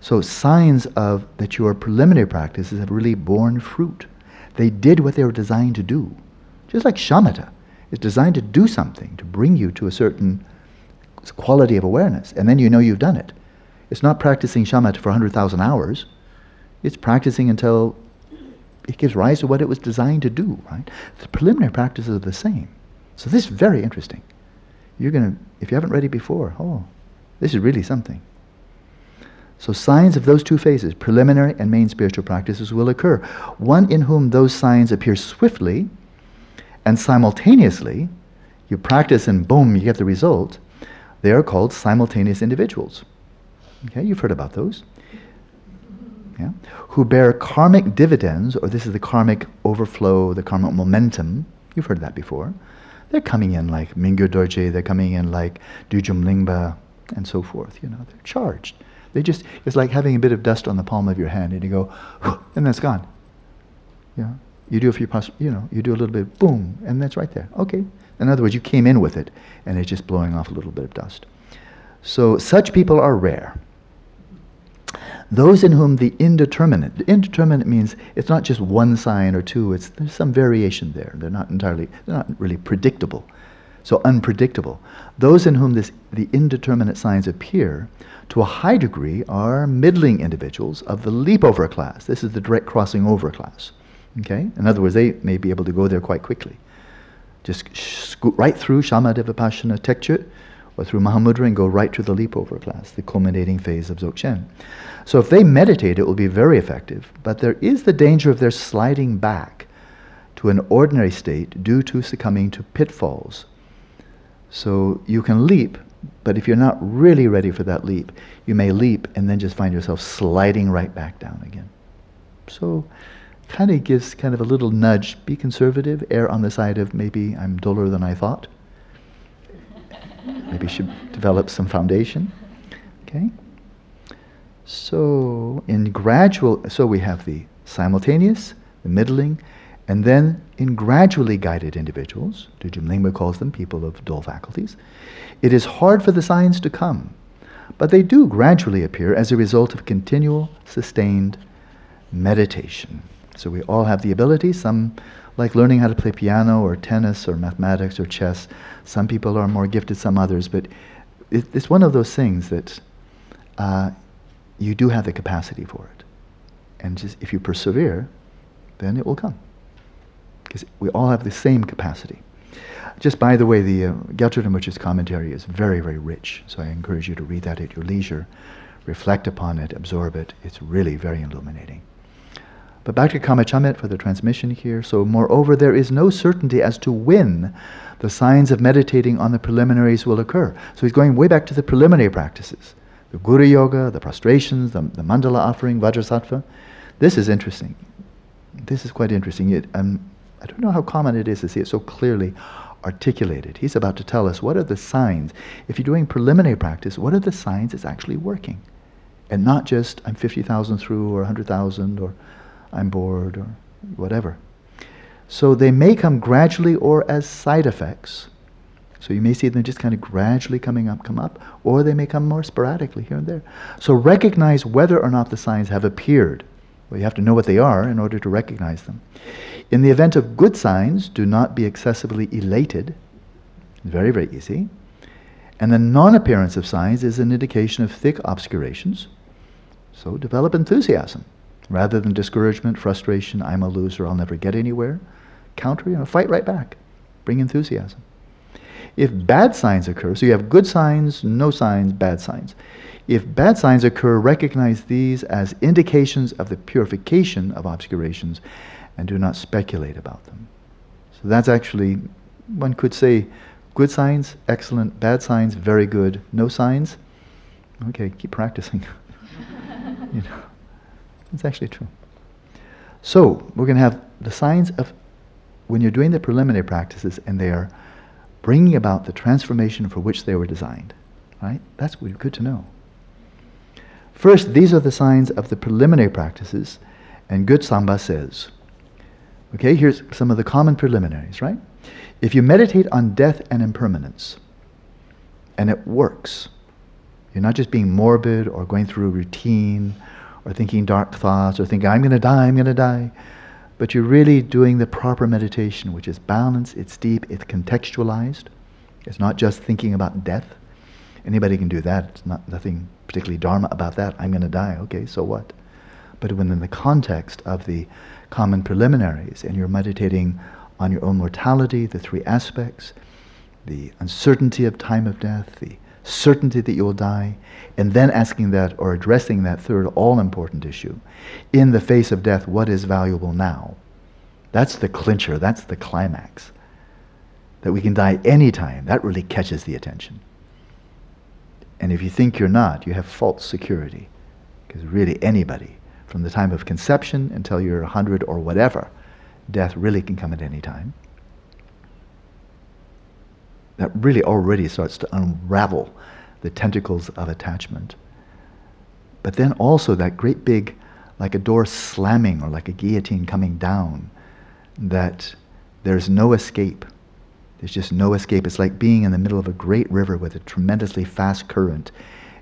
So signs of that your preliminary practices have really borne fruit. They did what they were designed to do. Just like shamatha is designed to do something, to bring you to a certain quality of awareness, and then you know you've done it. It's not practicing shamatha for 100,000 hours. It's practicing until it gives rise to what it was designed to do, right? The preliminary practices are the same. So this is very interesting. You're going to, if you haven't read it before, oh, this is really something. So signs of those two phases, preliminary and main spiritual practices, will occur. One in whom those signs appear swiftly and simultaneously, you practice and boom, you get the result. They are called simultaneous individuals. Okay, you've heard about those. Yeah? Who bear karmic dividends, or this is the karmic overflow, the karmic momentum. You've heard that before. They're coming in like Mingyur Dorje, they're coming in like Düdjom Lingpa, and so forth. You know, they're charged. They just, it's like having a bit of dust on the palm of your hand, and you go, and that's gone. Yeah. You do a few, you know, you do a little bit, boom, and that's right there. Okay. In other words, you came in with it, and it's just blowing off a little bit of dust. So such people are rare. Those in whom the indeterminate, the indeterminate means it's not just one sign or two, it's, there's some variation there. They're not entirely, they're not really predictable. So unpredictable. Those in whom this, the indeterminate signs appear, to a high degree, are middling individuals of the leapover class. This is the direct crossing over class. Okay? In other words, they may be able to go there quite quickly. Just scoot right through Shamatha Vipassana Tekchut, or through Mahamudra and go right to the leapover class, the culminating phase of Dzogchen. So if they meditate, it will be very effective, but there is the danger of their sliding back to an ordinary state due to succumbing to pitfalls. So you can leap, but if you're not really ready for that leap, you may leap and then just find yourself sliding right back down again. So kind of gives kind of a little nudge, be conservative, err on the side of maybe I'm duller than I thought. Maybe should develop some foundation. Okay? So in gradual, so we have the simultaneous, the middling, and then in gradually guided individuals, Düdjom Lingpa calls them people of dull faculties, it is hard for the signs to come, but they do gradually appear as a result of continual, sustained meditation. So we all have the ability, some like learning how to play piano or tennis or mathematics or chess. Some people are more gifted, some others, but it, it's one of those things that uh, you do have the capacity for it. And just if you persevere, then it will come. Because we all have the same capacity. Just by the way, the uh, Gyatrul commentary is very, very rich, so I encourage you to read that at your leisure, reflect upon it, absorb it. It's really very illuminating. But back to Karma Chagmé for the transmission here. So, moreover, there is no certainty as to when the signs of meditating on the preliminaries will occur. So, he's going way back to the preliminary practices the Guru Yoga, the prostrations, the, the mandala offering, Vajrasattva. This is interesting. This is quite interesting. It, um, I don't know how common it is to see it so clearly articulated. He's about to tell us what are the signs. If you're doing preliminary practice, what are the signs it's actually working? And not just I'm 50,000 through or 100,000 or I'm bored or whatever. So they may come gradually or as side effects. So you may see them just kind of gradually coming up, come up, or they may come more sporadically here and there. So recognize whether or not the signs have appeared. Well, you have to know what they are in order to recognize them. In the event of good signs, do not be excessively elated. Very, very easy. And the non appearance of signs is an indication of thick obscurations. So develop enthusiasm rather than discouragement, frustration, I'm a loser, I'll never get anywhere. Counter, you know, fight right back. Bring enthusiasm. If bad signs occur, so you have good signs, no signs, bad signs. If bad signs occur, recognize these as indications of the purification of obscurations and do not speculate about them. So that's actually, one could say, good signs, excellent, bad signs, very good, no signs. Okay, keep practicing. [LAUGHS] you know, it's actually true. So we're going to have the signs of when you're doing the preliminary practices and they are bringing about the transformation for which they were designed. Right? That's good to know. First, these are the signs of the preliminary practices, and Gut Samba says, okay, here's some of the common preliminaries, right? If you meditate on death and impermanence, and it works, you're not just being morbid or going through a routine or thinking dark thoughts or thinking, I'm going to die, I'm going to die but you're really doing the proper meditation, which is balanced, it's deep, it's contextualized. It's not just thinking about death. Anybody can do that. It's not nothing particularly dharma about that. I'm going to die. Okay, so what? But when in the context of the common preliminaries and you're meditating on your own mortality, the three aspects, the uncertainty of time of death, the certainty that you will die, and then asking that or addressing that third all important issue in the face of death, what is valuable now? That's the clincher, that's the climax. That we can die anytime, that really catches the attention. And if you think you're not, you have false security. Because really, anybody, from the time of conception until you're 100 or whatever, death really can come at any time that really already starts to unravel the tentacles of attachment. But then also that great big, like a door slamming or like a guillotine coming down, that there's no escape. There's just no escape. It's like being in the middle of a great river with a tremendously fast current,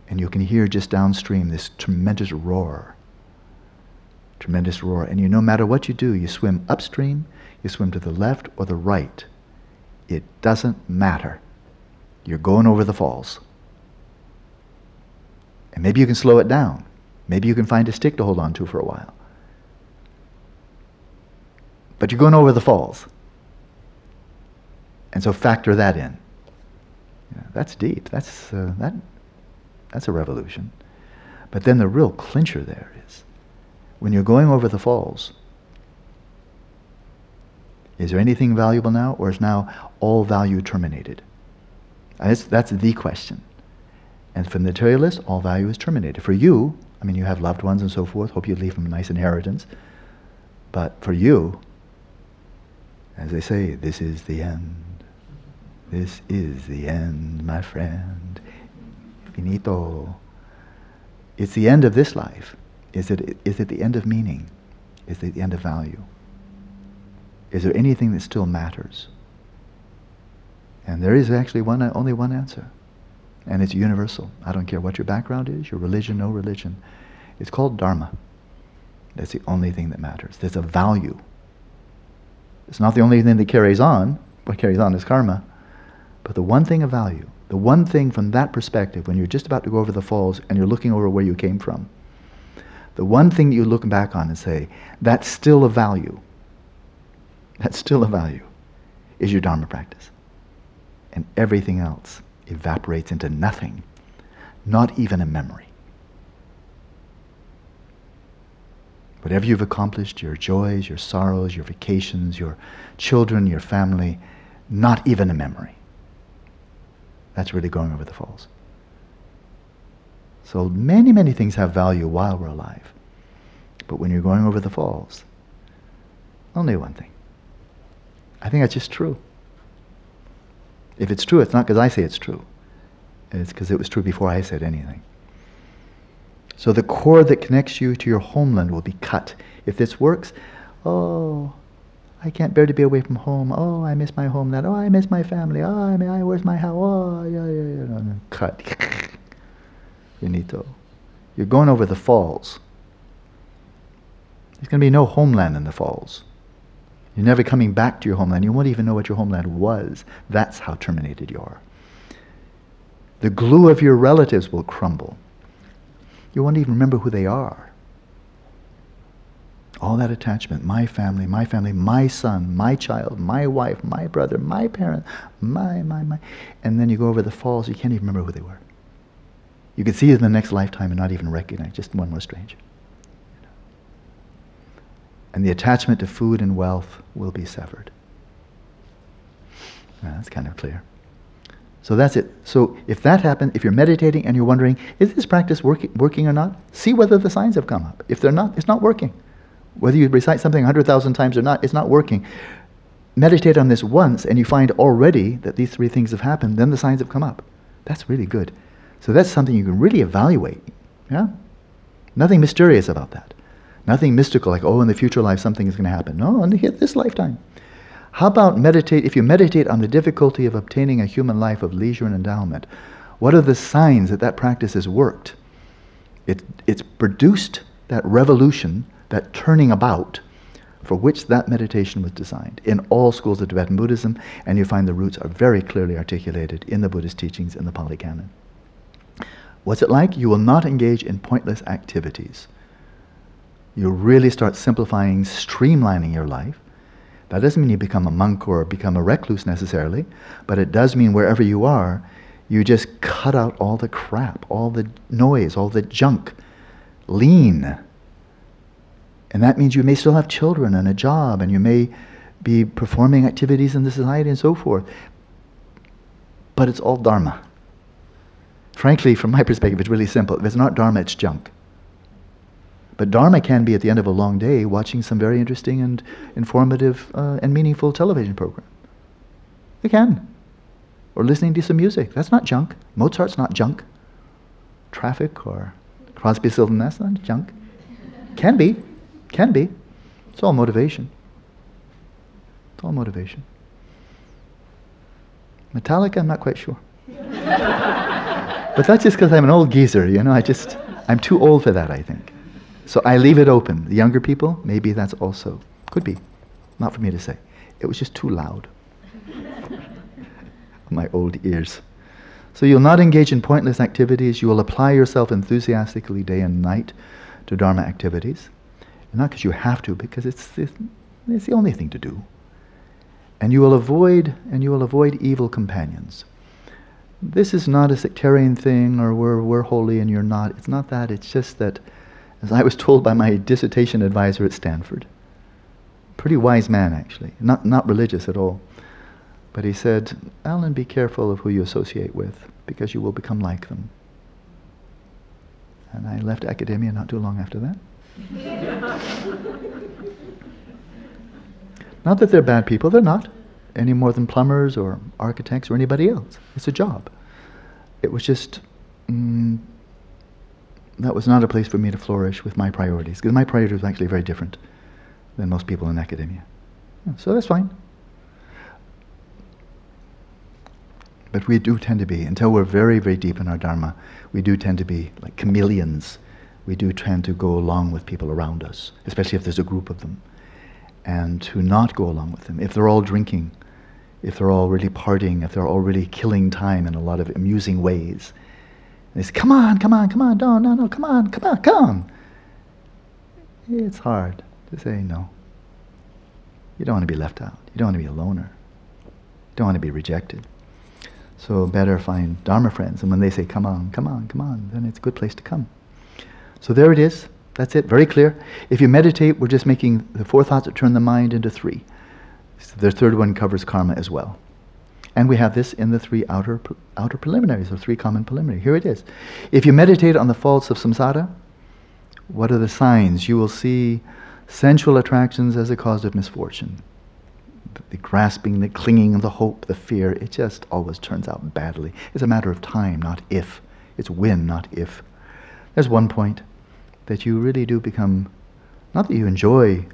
and you can hear just downstream this tremendous roar. Tremendous roar. And you, no matter what you do, you swim upstream, you swim to the left or the right, it doesn't matter. You're going over the falls. And maybe you can slow it down. Maybe you can find a stick to hold on to for a while. But you're going over the falls. And so factor that in. Yeah, that's deep. That's, uh, that, that's a revolution. But then the real clincher there is when you're going over the falls, is there anything valuable now, or is now all value terminated? That's, that's the question. And for the materialist, all value is terminated. For you, I mean, you have loved ones and so forth, hope you leave them a nice inheritance. But for you, as they say, this is the end. This is the end, my friend. Finito. It's the end of this life. Is it, is it the end of meaning? Is it the end of value? Is there anything that still matters? And there is actually one, only one answer. And it's universal. I don't care what your background is, your religion, no religion. It's called Dharma. That's the only thing that matters. There's a value. It's not the only thing that carries on. What carries on is karma. But the one thing of value, the one thing from that perspective, when you're just about to go over the falls and you're looking over where you came from, the one thing you look back on and say, that's still a value that's still a value, is your Dharma practice. And everything else evaporates into nothing, not even a memory. Whatever you've accomplished, your joys, your sorrows, your vacations, your children, your family, not even a memory. That's really going over the falls. So many, many things have value while we're alive. But when you're going over the falls, only one thing. I think that's just true. If it's true, it's not because I say it's true. It's because it was true before I said anything. So the cord that connects you to your homeland will be cut. If this works, oh, I can't bear to be away from home. Oh, I miss my homeland. Oh, I miss my family. Oh, I, mean, I where's my house? Oh, yeah, yeah, yeah. No, no. Cut. [LAUGHS] Finito. You're going over the falls. There's going to be no homeland in the falls. You're never coming back to your homeland. You won't even know what your homeland was. That's how terminated you are. The glue of your relatives will crumble. You won't even remember who they are. All that attachment, my family, my family, my son, my child, my wife, my brother, my parent, my, my, my. And then you go over the falls, you can't even remember who they were. You could see them in the next lifetime and not even recognize, just one more stranger. And the attachment to food and wealth will be severed. that's kind of clear. So that's it. So if that happens, if you're meditating and you're wondering, is this practice work, working or not? See whether the signs have come up. If they're not, it's not working. Whether you recite something 100,000 times or not, it's not working. Meditate on this once and you find already that these three things have happened, then the signs have come up. That's really good. So that's something you can really evaluate. Yeah? Nothing mysterious about that. Nothing mystical like, oh, in the future life something is going to happen. No, in this lifetime. How about meditate, if you meditate on the difficulty of obtaining a human life of leisure and endowment, what are the signs that that practice has worked? It, it's produced that revolution, that turning about, for which that meditation was designed in all schools of Tibetan Buddhism, and you find the roots are very clearly articulated in the Buddhist teachings in the Pali Canon. What's it like? You will not engage in pointless activities. You really start simplifying, streamlining your life that doesn't mean you become a monk or become a recluse necessarily, but it does mean wherever you are, you just cut out all the crap, all the noise, all the junk. Lean. And that means you may still have children and a job, and you may be performing activities in the society and so forth. But it's all Dharma. Frankly, from my perspective, it's really simple. If it's not Dharma, it's junk. But Dharma can be at the end of a long day watching some very interesting and informative uh, and meaningful television program. It can. Or listening to some music. That's not junk. Mozart's not junk. Traffic or Crosby, Stills, that's not junk. Can be. Can be. It's all motivation. It's all motivation. Metallica, I'm not quite sure. [LAUGHS] but that's just because I'm an old geezer, you know. I just, I'm too old for that, I think. So I leave it open. The younger people, maybe that's also, could be, not for me to say. It was just too loud. [LAUGHS] My old ears. So you'll not engage in pointless activities. You will apply yourself enthusiastically day and night to Dharma activities. Not because you have to, because it's, it's, it's the only thing to do. And you will avoid and you will avoid evil companions. This is not a sectarian thing or we're, we're holy and you're not. It's not that. It's just that as I was told by my dissertation advisor at Stanford. Pretty wise man, actually, not, not religious at all. But he said, Alan, be careful of who you associate with, because you will become like them. And I left academia not too long after that. [LAUGHS] not that they're bad people, they're not, any more than plumbers or architects or anybody else. It's a job. It was just mm, that was not a place for me to flourish with my priorities, because my priorities were actually very different than most people in academia. So that's fine. But we do tend to be, until we're very, very deep in our Dharma, we do tend to be like chameleons. We do tend to go along with people around us, especially if there's a group of them, and to not go along with them. If they're all drinking, if they're all really partying, if they're all really killing time in a lot of amusing ways, they say, come on, come on, come on, no, no, no, come on, come on, come. It's hard to say no. You don't want to be left out. You don't want to be a loner. You don't want to be rejected. So better find Dharma friends. And when they say, come on, come on, come on, then it's a good place to come. So there it is. That's it. Very clear. If you meditate, we're just making the four thoughts that turn the mind into three. So the third one covers karma as well. And we have this in the three outer, outer preliminaries, or three common preliminaries. Here it is. If you meditate on the faults of samsara, what are the signs? You will see sensual attractions as a cause of misfortune. The grasping, the clinging, the hope, the fear, it just always turns out badly. It's a matter of time, not if. It's when, not if. There's one point. that you really do become, not that you enjoy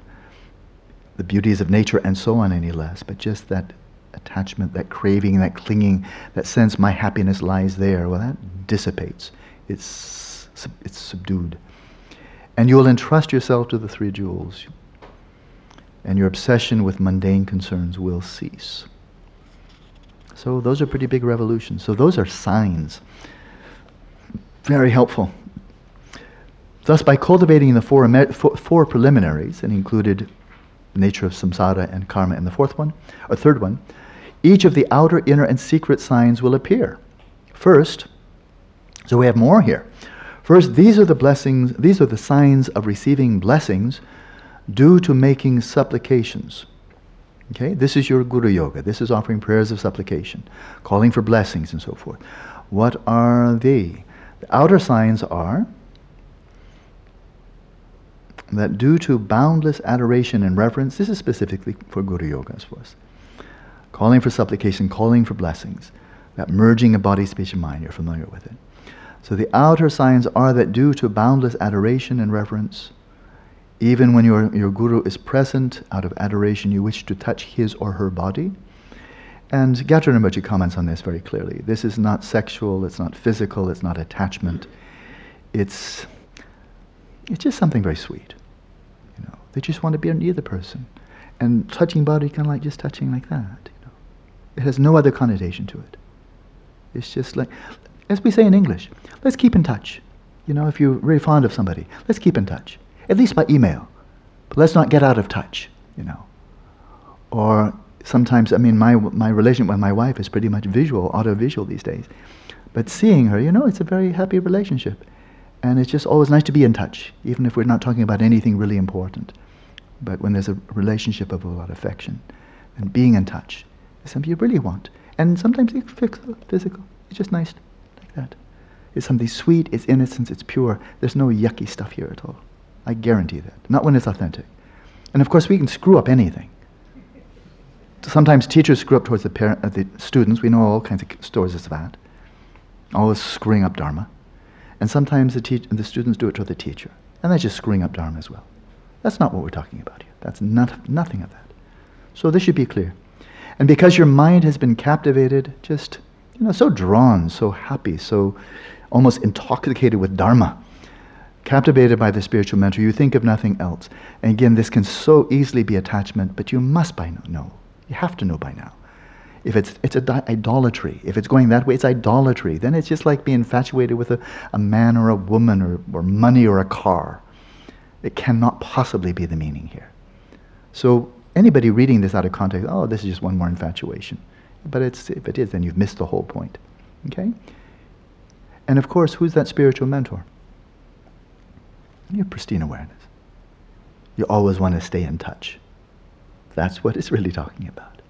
the beauties of nature and so on any less, but just that attachment, that craving, that clinging, that sense my happiness lies there, well, that dissipates. It's, it's subdued. And you will entrust yourself to the three jewels, and your obsession with mundane concerns will cease. So, those are pretty big revolutions. So, those are signs. Very helpful. Thus, by cultivating the four, four preliminaries, and included the nature of samsara and karma in the fourth one, or third one, each of the outer, inner, and secret signs will appear. First, so we have more here. First, these are the blessings, these are the signs of receiving blessings due to making supplications. Okay, this is your Guru Yoga. This is offering prayers of supplication, calling for blessings and so forth. What are they? The outer signs are that due to boundless adoration and reverence, this is specifically for Guru Yoga, I suppose calling for supplication, calling for blessings, that merging of body, speech, and mind, you're familiar with it. So the outer signs are that due to boundless adoration and reverence, even when your, your guru is present, out of adoration, you wish to touch his or her body. And Gyatrul Rinpoche comments on this very clearly. This is not sexual, it's not physical, it's not attachment. It's, it's just something very sweet. You know, they just want to be near the person. And touching body, kind of like just touching like that. It has no other connotation to it. It's just like, as we say in English, let's keep in touch. You know, if you're very fond of somebody, let's keep in touch, at least by email. But let's not get out of touch, you know. Or sometimes, I mean, my, my relationship with my wife is pretty much visual, audio-visual these days. But seeing her, you know, it's a very happy relationship. And it's just always nice to be in touch, even if we're not talking about anything really important. But when there's a relationship of a lot of affection and being in touch, something you really want. And sometimes it's physical. It's just nice like that. It's something sweet, it's innocence, it's pure. There's no yucky stuff here at all. I guarantee that. Not when it's authentic. And of course, we can screw up anything. Sometimes teachers screw up towards the, parent, uh, the students. We know all kinds of stories of that. Always screwing up Dharma. And sometimes the, te- the students do it to the teacher. And that's just screwing up Dharma as well. That's not what we're talking about here. That's not, nothing of that. So this should be clear. And because your mind has been captivated, just, you know, so drawn, so happy, so almost intoxicated with Dharma, captivated by the spiritual mentor, you think of nothing else. And again, this can so easily be attachment, but you must by now know. You have to know by now. If it's, it's di- idolatry, if it's going that way, it's idolatry. Then it's just like being infatuated with a, a man or a woman or, or money or a car. It cannot possibly be the meaning here. So anybody reading this out of context, oh, this is just one more infatuation. But it's, if it is, then you've missed the whole point. Okay? And of course, who's that spiritual mentor? Your pristine awareness. You always want to stay in touch. That's what it's really talking about.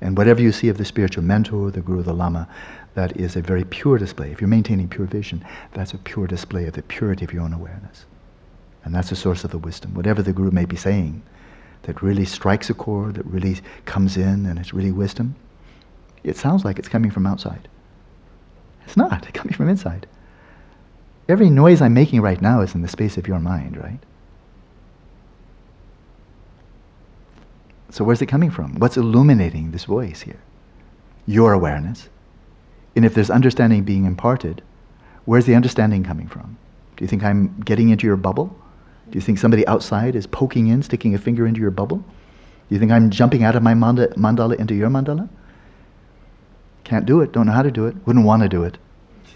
And whatever you see of the spiritual mentor, the guru, the lama, that is a very pure display. If you're maintaining pure vision, that's a pure display of the purity of your own awareness. And that's the source of the wisdom. Whatever the guru may be saying, that really strikes a chord, that really comes in and it's really wisdom, it sounds like it's coming from outside. It's not. It's coming from inside. Every noise I'm making right now is in the space of your mind, right? So where's it coming from? What's illuminating this voice here? Your awareness. And if there's understanding being imparted, where's the understanding coming from? Do you think I'm getting into your bubble? Do you think somebody outside is poking in, sticking a finger into your bubble? Do you think I'm jumping out of my mandala into your mandala? Can't do it, don't know how to do it, wouldn't want to do it.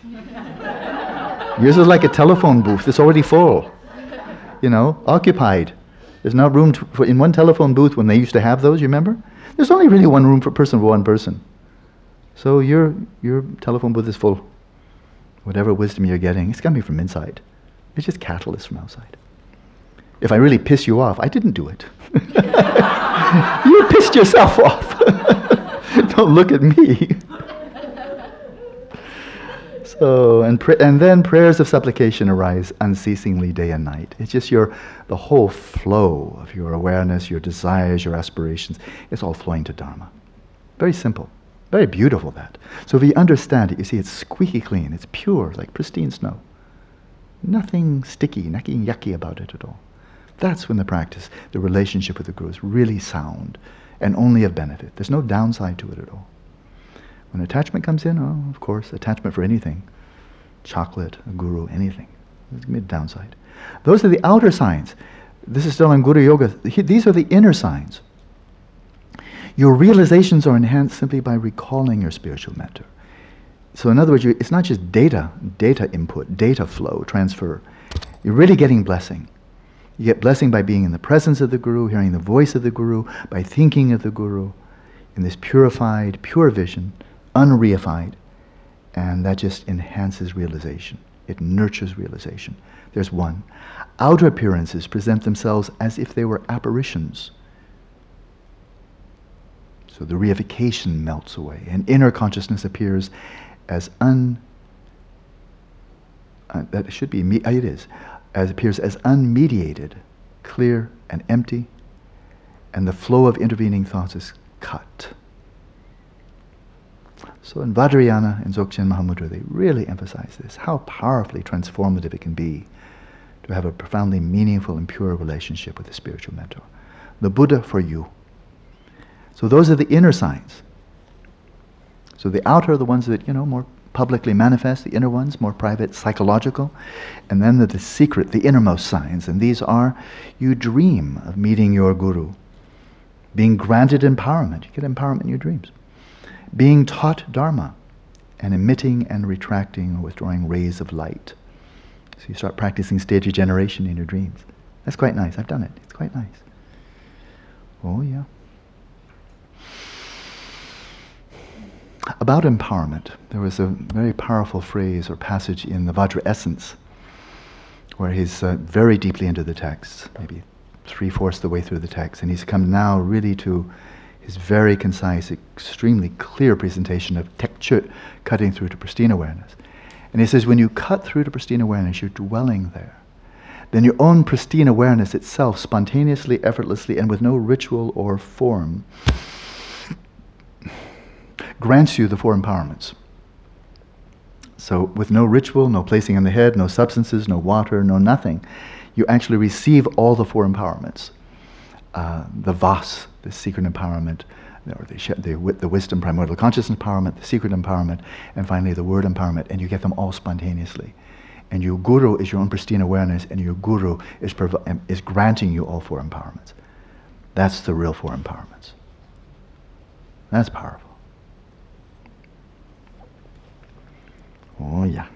[LAUGHS] Yours is like a telephone booth, it's already full. You know, occupied. There's not room to, for, in one telephone booth when they used to have those, you remember? There's only really one room per person for one person. So your, your telephone booth is full. Whatever wisdom you're getting, it's coming from inside. It's just catalyst from outside if I really piss you off, I didn't do it. [LAUGHS] you pissed yourself off. [LAUGHS] Don't look at me. [LAUGHS] so, and, pr- and then prayers of supplication arise unceasingly day and night. It's just your, the whole flow of your awareness, your desires, your aspirations, it's all flowing to Dharma. Very simple. Very beautiful, that. So if you understand it, you see it's squeaky clean, it's pure, like pristine snow. Nothing sticky, nothing yucky about it at all. That's when the practice, the relationship with the Guru is really sound and only of benefit. There's no downside to it at all. When attachment comes in, oh, of course, attachment for anything, chocolate, a guru, anything. There's going to be a downside. Those are the outer signs. This is still in Guru Yoga. These are the inner signs. Your realizations are enhanced simply by recalling your spiritual mentor. So, in other words, you, it's not just data, data input, data flow, transfer. You're really getting blessing. You get blessing by being in the presence of the Guru, hearing the voice of the Guru, by thinking of the Guru in this purified, pure vision, unreified. And that just enhances realization. It nurtures realization. There's one. Outer appearances present themselves as if they were apparitions. So the reification melts away, and inner consciousness appears as un. Uh, that should be me. Uh, it is, as appears as unmediated, clear and empty, and the flow of intervening thoughts is cut. So in Vajrayana and Dzogchen Mahamudra, they really emphasize this, how powerfully transformative it can be to have a profoundly meaningful and pure relationship with a spiritual mentor. The Buddha for you. So those are the inner signs. So the outer are the ones that, you know, more publicly manifest, the inner ones, more private, psychological. And then the, the secret, the innermost signs. And these are you dream of meeting your guru, being granted empowerment. You get empowerment in your dreams. Being taught Dharma, and emitting and retracting or withdrawing rays of light. So you start practicing stage regeneration in your dreams. That's quite nice. I've done it. It's quite nice. Oh, yeah. About empowerment, there was a very powerful phrase or passage in the Vajra Essence where he's uh, very deeply into the text, maybe three fourths the way through the text, and he's come now really to his very concise, extremely clear presentation of tekchö, cutting through to pristine awareness. And he says, when you cut through to pristine awareness, you're dwelling there. Then your own pristine awareness itself, spontaneously, effortlessly, and with no ritual or form, grants you the four empowerments. So, with no ritual, no placing on the head, no substances, no water, no nothing, you actually receive all the four empowerments. Uh, the Vas, the secret empowerment, or the, the, the wisdom, primordial consciousness empowerment, the secret empowerment, and finally the word empowerment, and you get them all spontaneously. And your guru is your own pristine awareness, and your guru is, provi- is granting you all four empowerments. That's the real four empowerments. That's powerful. Oh, yeah.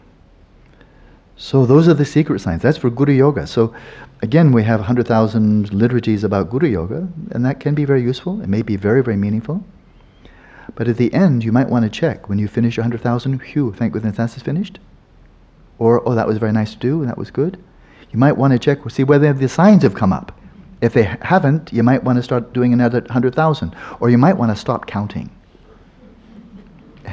So those are the secret signs. That's for Guru Yoga. So again, we have 100,000 liturgies about Guru Yoga, and that can be very useful. It may be very, very meaningful. But at the end, you might want to check when you finish 100,000, phew, thank goodness that's finished. Or, oh, that was very nice to do, and that was good. You might want to check, see whether the signs have come up. If they haven't, you might want to start doing another 100,000. Or you might want to stop counting.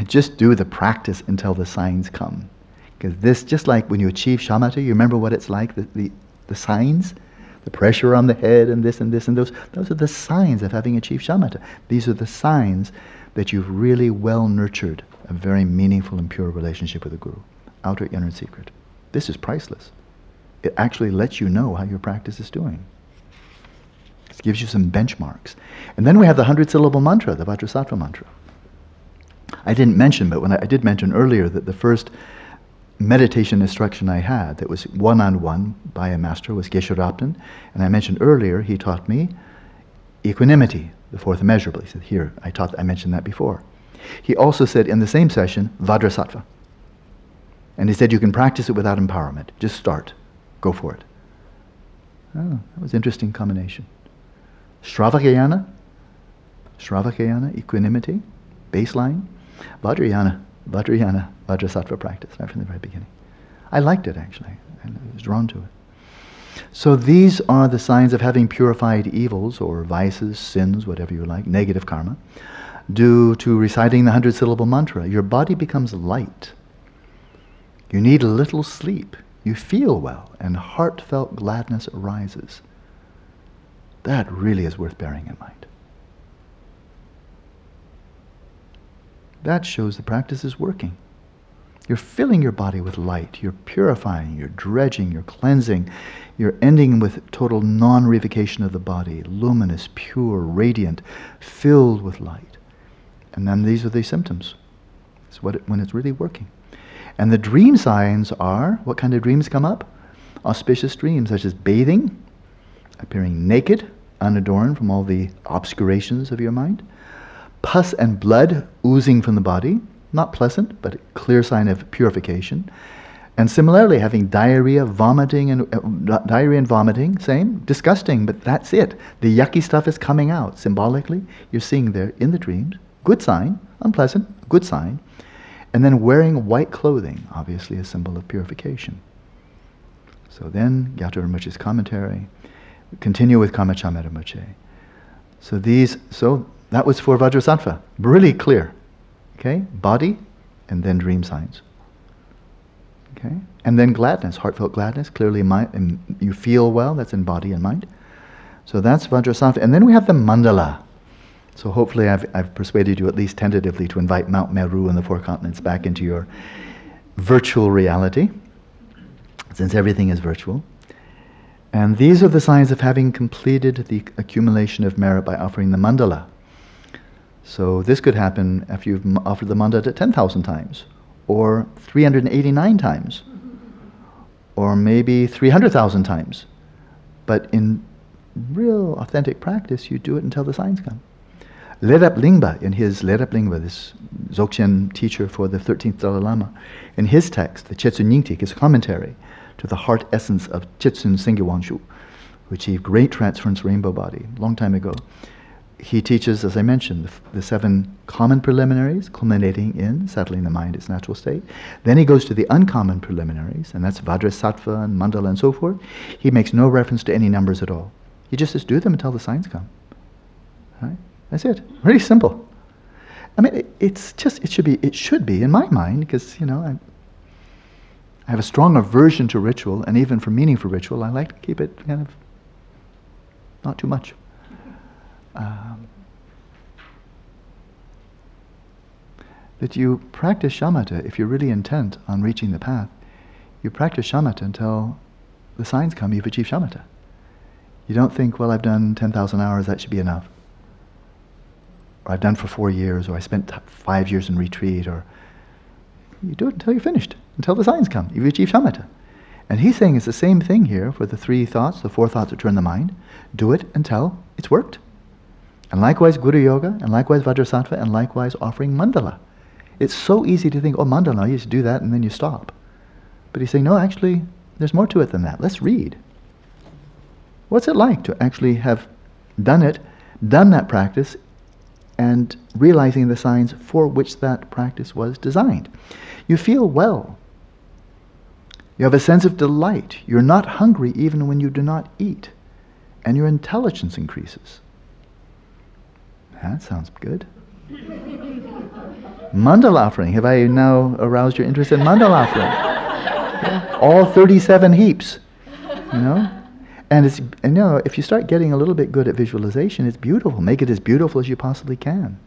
Just do the practice until the signs come. Because this, just like when you achieve shamatha, you remember what it's like, the, the, the signs? The pressure on the head and this and this and those. Those are the signs of having achieved shamatha. These are the signs that you've really well nurtured a very meaningful and pure relationship with the Guru. Outer, inner, and secret. This is priceless. It actually lets you know how your practice is doing. It gives you some benchmarks. And then we have the 100 syllable mantra, the Vajrasattva mantra. I didn't mention, but when I, I did mention earlier that the first meditation instruction I had that was one on one by a master was Geshe Rabten. And I mentioned earlier, he taught me equanimity, the fourth immeasurable. He said, Here, I, taught, I mentioned that before. He also said in the same session, Vajrasattva. And he said, You can practice it without empowerment. Just start. Go for it. Oh, that was an interesting combination. Shravakayana, Shravakayana, equanimity, baseline. Vajrayana, Vajrayana, Vajrasattva practice, right from the very beginning. I liked it actually, and I was drawn to it. So these are the signs of having purified evils or vices, sins, whatever you like, negative karma, due to reciting the hundred syllable mantra. Your body becomes light. You need little sleep. You feel well, and heartfelt gladness arises. That really is worth bearing in mind. That shows the practice is working. You're filling your body with light. You're purifying, you're dredging, you're cleansing. You're ending with total non revocation of the body, luminous, pure, radiant, filled with light. And then these are the symptoms. It's what it, when it's really working. And the dream signs are what kind of dreams come up? Auspicious dreams, such as bathing, appearing naked, unadorned from all the obscurations of your mind, pus and blood oozing from the body, not pleasant, but a clear sign of purification. And similarly, having diarrhea, vomiting, and uh, diarrhea and vomiting, same, disgusting, but that's it. The yucky stuff is coming out symbolically. You're seeing there in the dreams. Good sign, unpleasant, good sign. And then wearing white clothing, obviously a symbol of purification. So then, Rinpoche's commentary, continue with Karma Chagmé Rinpoche. So these, so that was for Vajrasattva, really clear. Okay, body, and then dream signs. Okay, and then gladness, heartfelt gladness, clearly mind, you feel well, that's in body and mind. So that's Vajrasattva. And then we have the mandala. So hopefully I've, I've persuaded you at least tentatively to invite Mount Meru and the four continents back into your virtual reality, since everything is virtual. And these are the signs of having completed the accumulation of merit by offering the mandala. So this could happen if you've offered the mandala 10,000 times, or 389 times, or maybe 300,000 times. But in real authentic practice, you do it until the signs come. Lerab Lingpa, in his Lerab Lingpa, this Dzogchen teacher for the 13th Dalai Lama, in his text, the Chetsun Nyingtik, his commentary to the heart essence of Chetsun Sengye Wangchuk, who achieved great transference rainbow body long time ago he teaches, as I mentioned, the, the, seven common preliminaries, culminating in settling the mind its natural state. Then he goes to the uncommon preliminaries, and that's Vajrasattva and Mandala and so forth. He makes no reference to any numbers at all. He just says, do them until the signs come. Right? That's it. Very simple. I mean, it, it's just, it should be, it should be, in my mind, because, you know, I, I have a strong aversion to ritual, and even for meaningful ritual, I like to keep it kind of not too much. Um, that you practice shamatha if you're really intent on reaching the path. You practice shamatha until the signs come, you've achieved shamatha. You don't think, well, I've done 10,000 hours, that should be enough. Or I've done for four years, or I spent five years in retreat, or you do it until you're finished, until the signs come. You've achieved shamatha. And he's saying it's the same thing here for the three thoughts, the four thoughts that turn the mind. Do it until it's worked. And likewise Guru Yoga, and likewise Vajrasattva, and likewise offering mandala. It's so easy to think, oh, mandala, you just do that and then you stop. But he's saying, no, actually, there's more to it than that. Let's read. What's it like to actually have done it, done that practice, and realizing the signs for which that practice was designed? You feel well. You have a sense of delight. You're not hungry even when you do not eat. And your intelligence increases. That sounds good. mandala offering. Have I now aroused your interest in mandala offering? Yeah. All 37 heaps, you know? And it's, you know, if you start getting a little bit good at visualization, it's beautiful. Make it as beautiful as you possibly can.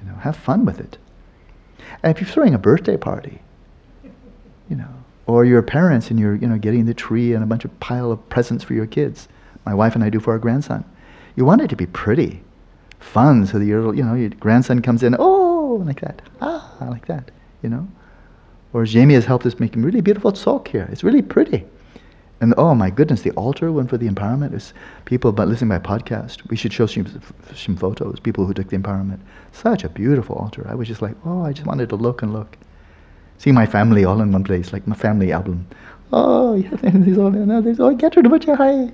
You know, have fun with it. And if you're throwing a birthday party, you know, or your parents and you're, you know, getting the tree and a bunch of pile of presents for your kids, my wife and I do for our grandson, you want it to be pretty fun so your, you know, your grandson comes in, oh, like that, ah, like that, you know. Or Jamie has helped us make really beautiful talk here. It's really pretty. And oh my goodness, the altar one for the empowerment is people but listening by podcast. We should show some, some photos, people who took the empowerment. Such a beautiful altar. I was just like, oh, I just wanted to look and look. See my family all in one place, like my family album. Oh, yeah, [LAUGHS] there's all, no, there's, oh, get rid to much high.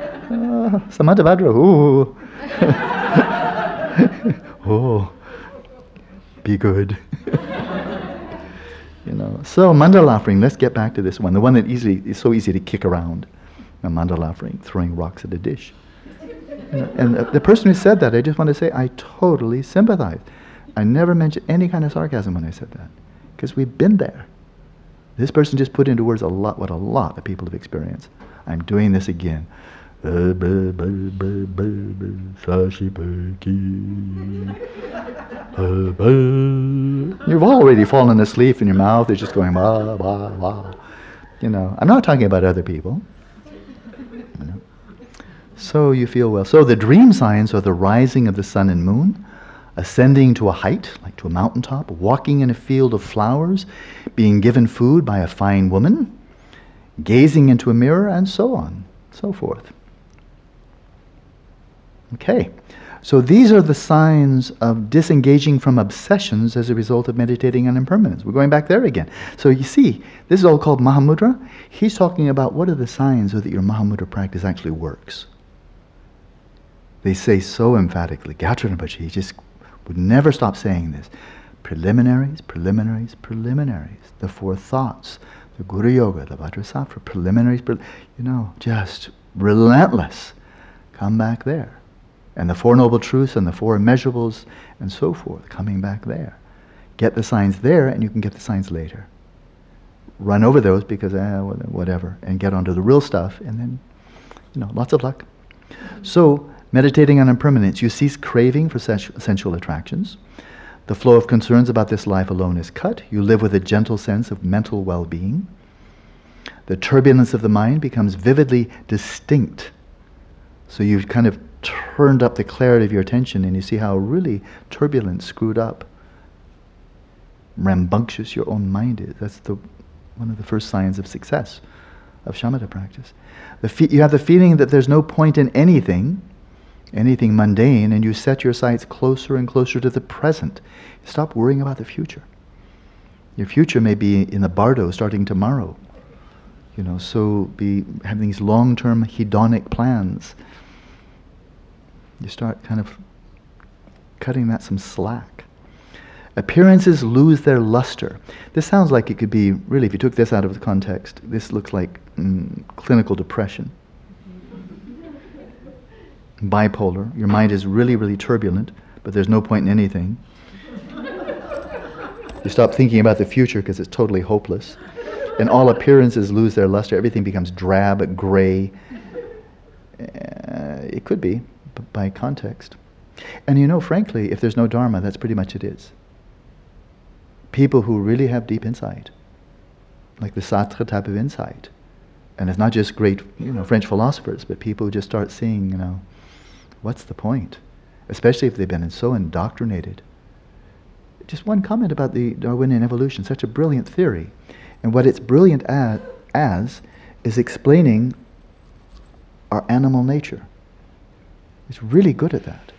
[LAUGHS] Ah, Samantabhadra, ooh. [LAUGHS] oh, be good. [LAUGHS] you know. So mandala offering. Let's get back to this one. The one that easily is so easy to kick around. A mandala offering, throwing rocks at a dish. And the person who said that, I just want to say, I totally sympathize. I never mentioned any kind of sarcasm when I said that, because we've been there. This person just put into words a lot what a lot of people have experienced. I'm doing this again. [LAUGHS] You've already fallen asleep and your mouth is just going, blah, blah, blah. You know, I'm not talking about other people. You know. So you feel well. So the dream signs are the rising of the sun and moon, ascending to a height, like to a mountaintop, walking in a field of flowers, being given food by a fine woman, gazing into a mirror, and so on, so forth. Okay. So these are the signs of disengaging from obsessions as a result of meditating on impermanence. We're going back there again. So you see, this is all called Mahamudra. He's talking about what are the signs so that your Mahamudra practice actually works. They say so emphatically, Rinpoche just would never stop saying this. Preliminaries, preliminaries, preliminaries. The four thoughts, the Guru Yoga, the Vajrasattva, preliminaries, you know, just relentless. Come back there and the Four Noble Truths and the Four Immeasurables and so forth, coming back there. Get the signs there and you can get the signs later. Run over those because, eh, whatever, and get onto the real stuff and then, you know, lots of luck. So, meditating on impermanence, you cease craving for sensual attractions. The flow of concerns about this life alone is cut. You live with a gentle sense of mental well being. The turbulence of the mind becomes vividly distinct. So you've kind of turned up the clarity of your attention and you see how really turbulent, screwed up, rambunctious your own mind is. That's the, one of the first signs of success of shamatha practice. Fe- you have the feeling that there's no point in anything, anything mundane, and you set your sights closer and closer to the present. Stop worrying about the future. Your future may be in the bardo starting tomorrow. You know, so be having these long-term hedonic plans you start kind of cutting that some slack. Appearances lose their luster. This sounds like it could be, really, if you took this out of the context, this looks like mm, clinical depression. Bipolar. Your mind is really, really turbulent, but there's no point in anything. you stop thinking about the future because it's totally hopeless. And all appearances lose their luster. Everything becomes drab, gray. Uh, it could be by context. And you know, frankly, if there's no Dharma, that's pretty much it is. People who really have deep insight, like the Sartre type of insight, and it's not just great, you know, French philosophers, but people who just start seeing, you know, what's the point? Especially if they've been so indoctrinated. Just one comment about the Darwinian evolution, such a brilliant theory. And what it's brilliant at, as is explaining our animal nature. It's really good at that.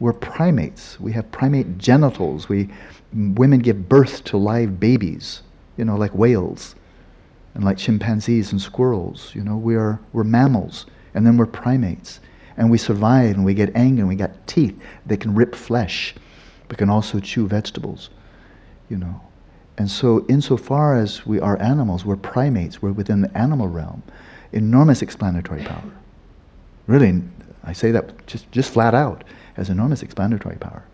We're primates. We have primate genitals. We, women give birth to live babies, you know, like whales and like chimpanzees and squirrels. You know, we are, we're mammals and then we're primates. And we survive and we get angry and we got teeth that can rip flesh, but can also chew vegetables, you know. And so, insofar as we are animals, we're primates, we're within the animal realm, enormous explanatory power. Really, I say that just, just flat out, has enormous explanatory power.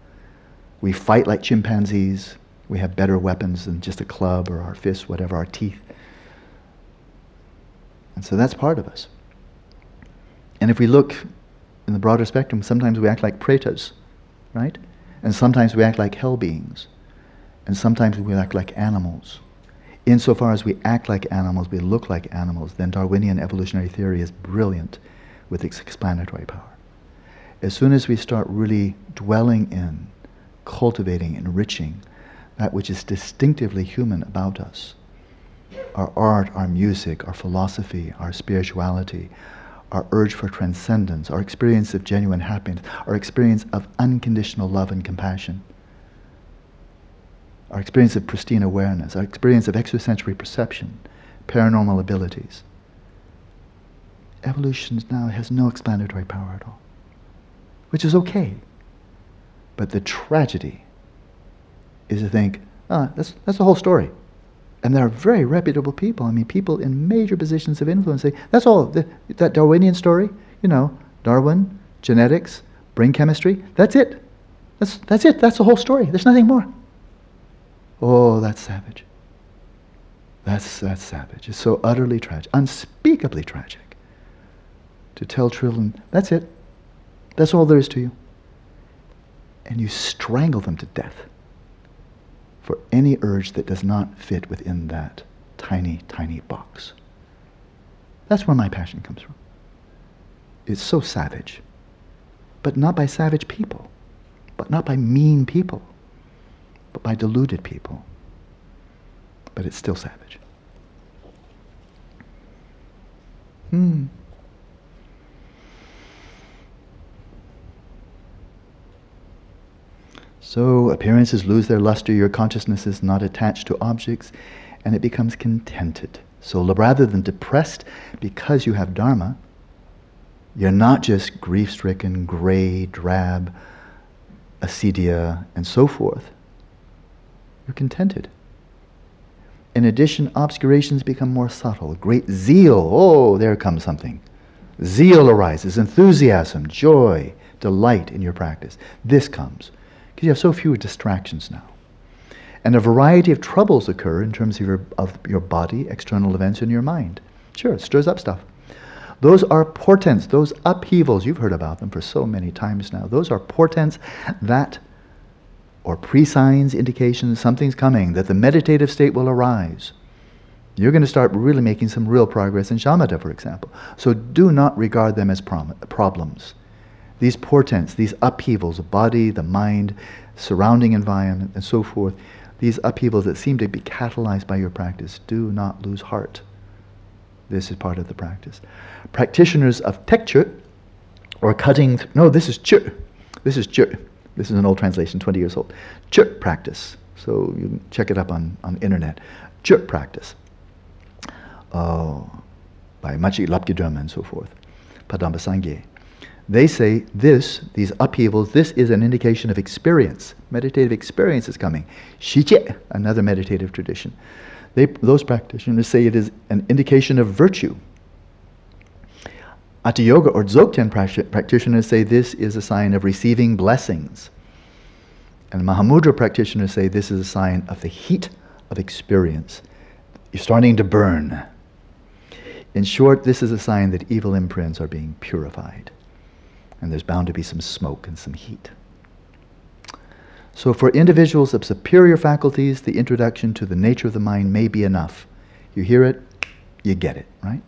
We fight like chimpanzees. We have better weapons than just a club or our fists, whatever, our teeth. And so that's part of us. And if we look in the broader spectrum, sometimes we act like pretas, right? And sometimes we act like hell beings. And sometimes we act like animals. Insofar as we act like animals, we look like animals, then Darwinian evolutionary theory is brilliant with its explanatory power. As soon as we start really dwelling in, cultivating, enriching that which is distinctively human about us, our art, our music, our philosophy, our spirituality, our urge for transcendence, our experience of genuine happiness, our experience of unconditional love and compassion, our experience of pristine awareness, our experience of extrasensory perception, paranormal abilities evolution now has no explanatory power at all, which is okay. But the tragedy is to think, ah, that's, that's the whole story. And there are very reputable people. I mean, people in major positions of influence say, that's all, the, that Darwinian story, you know, Darwin, genetics, brain chemistry, that's it. That's, that's it. That's the whole story. There's nothing more. Oh, that's savage. That's, that's savage. It's so utterly tragic, unspeakably tragic to tell children, that's it. That's all there is to you. And you strangle them to death for any urge that does not fit within that tiny, tiny box. That's where my passion comes from. It's so savage, but not by savage people, but not by mean people, but by deluded people. But it's still savage. Hmm. So appearances lose their luster, your consciousness is not attached to objects, and it becomes contented. So rather than depressed because you have Dharma, you're not just grief stricken, gray, drab, acedia, and so forth. You're contented. In addition, obscurations become more subtle. Great zeal, oh, there comes something. Zeal arises, enthusiasm, joy, delight in your practice. This comes because you have so few distractions now. And a variety of troubles occur in terms of your, of your body, external events, and your mind. Sure, it stirs up stuff. Those are portents, those upheavals, you've heard about them for so many times now. Those are portents that, or pre-signs, indications, something's coming, that the meditative state will arise. You're going to start really making some real progress in shamatha, for example. So do not regard them as prom- problems. These portents, these upheavals, the body, the mind, surrounding environment, and so forth, these upheavals that seem to be catalyzed by your practice, do not lose heart. This is part of the practice. Practitioners of tekchö, or cutting, th- no, this is chö. This is chö. This is an old translation, 20 years old. Chut practice. So you check it up on, on internet. Chut practice. Oh, by Machi Lapkyi Drönma and so forth. Padampa Sangye. They say this, these upheavals, this is an indication of experience. Meditative experience is coming. Shiche, another meditative tradition. They, those practitioners say it is an indication of virtue. Ati Yoga or Dzogchen practitioners say this is a sign of receiving blessings. And Mahamudra practitioners say this is a sign of the heat of experience. You're starting to burn. In short, this is a sign that evil imprints are being purified. And there's bound to be some smoke and some heat. So, for individuals of superior faculties, the introduction to the nature of the mind may be enough. You hear it, you get it, right?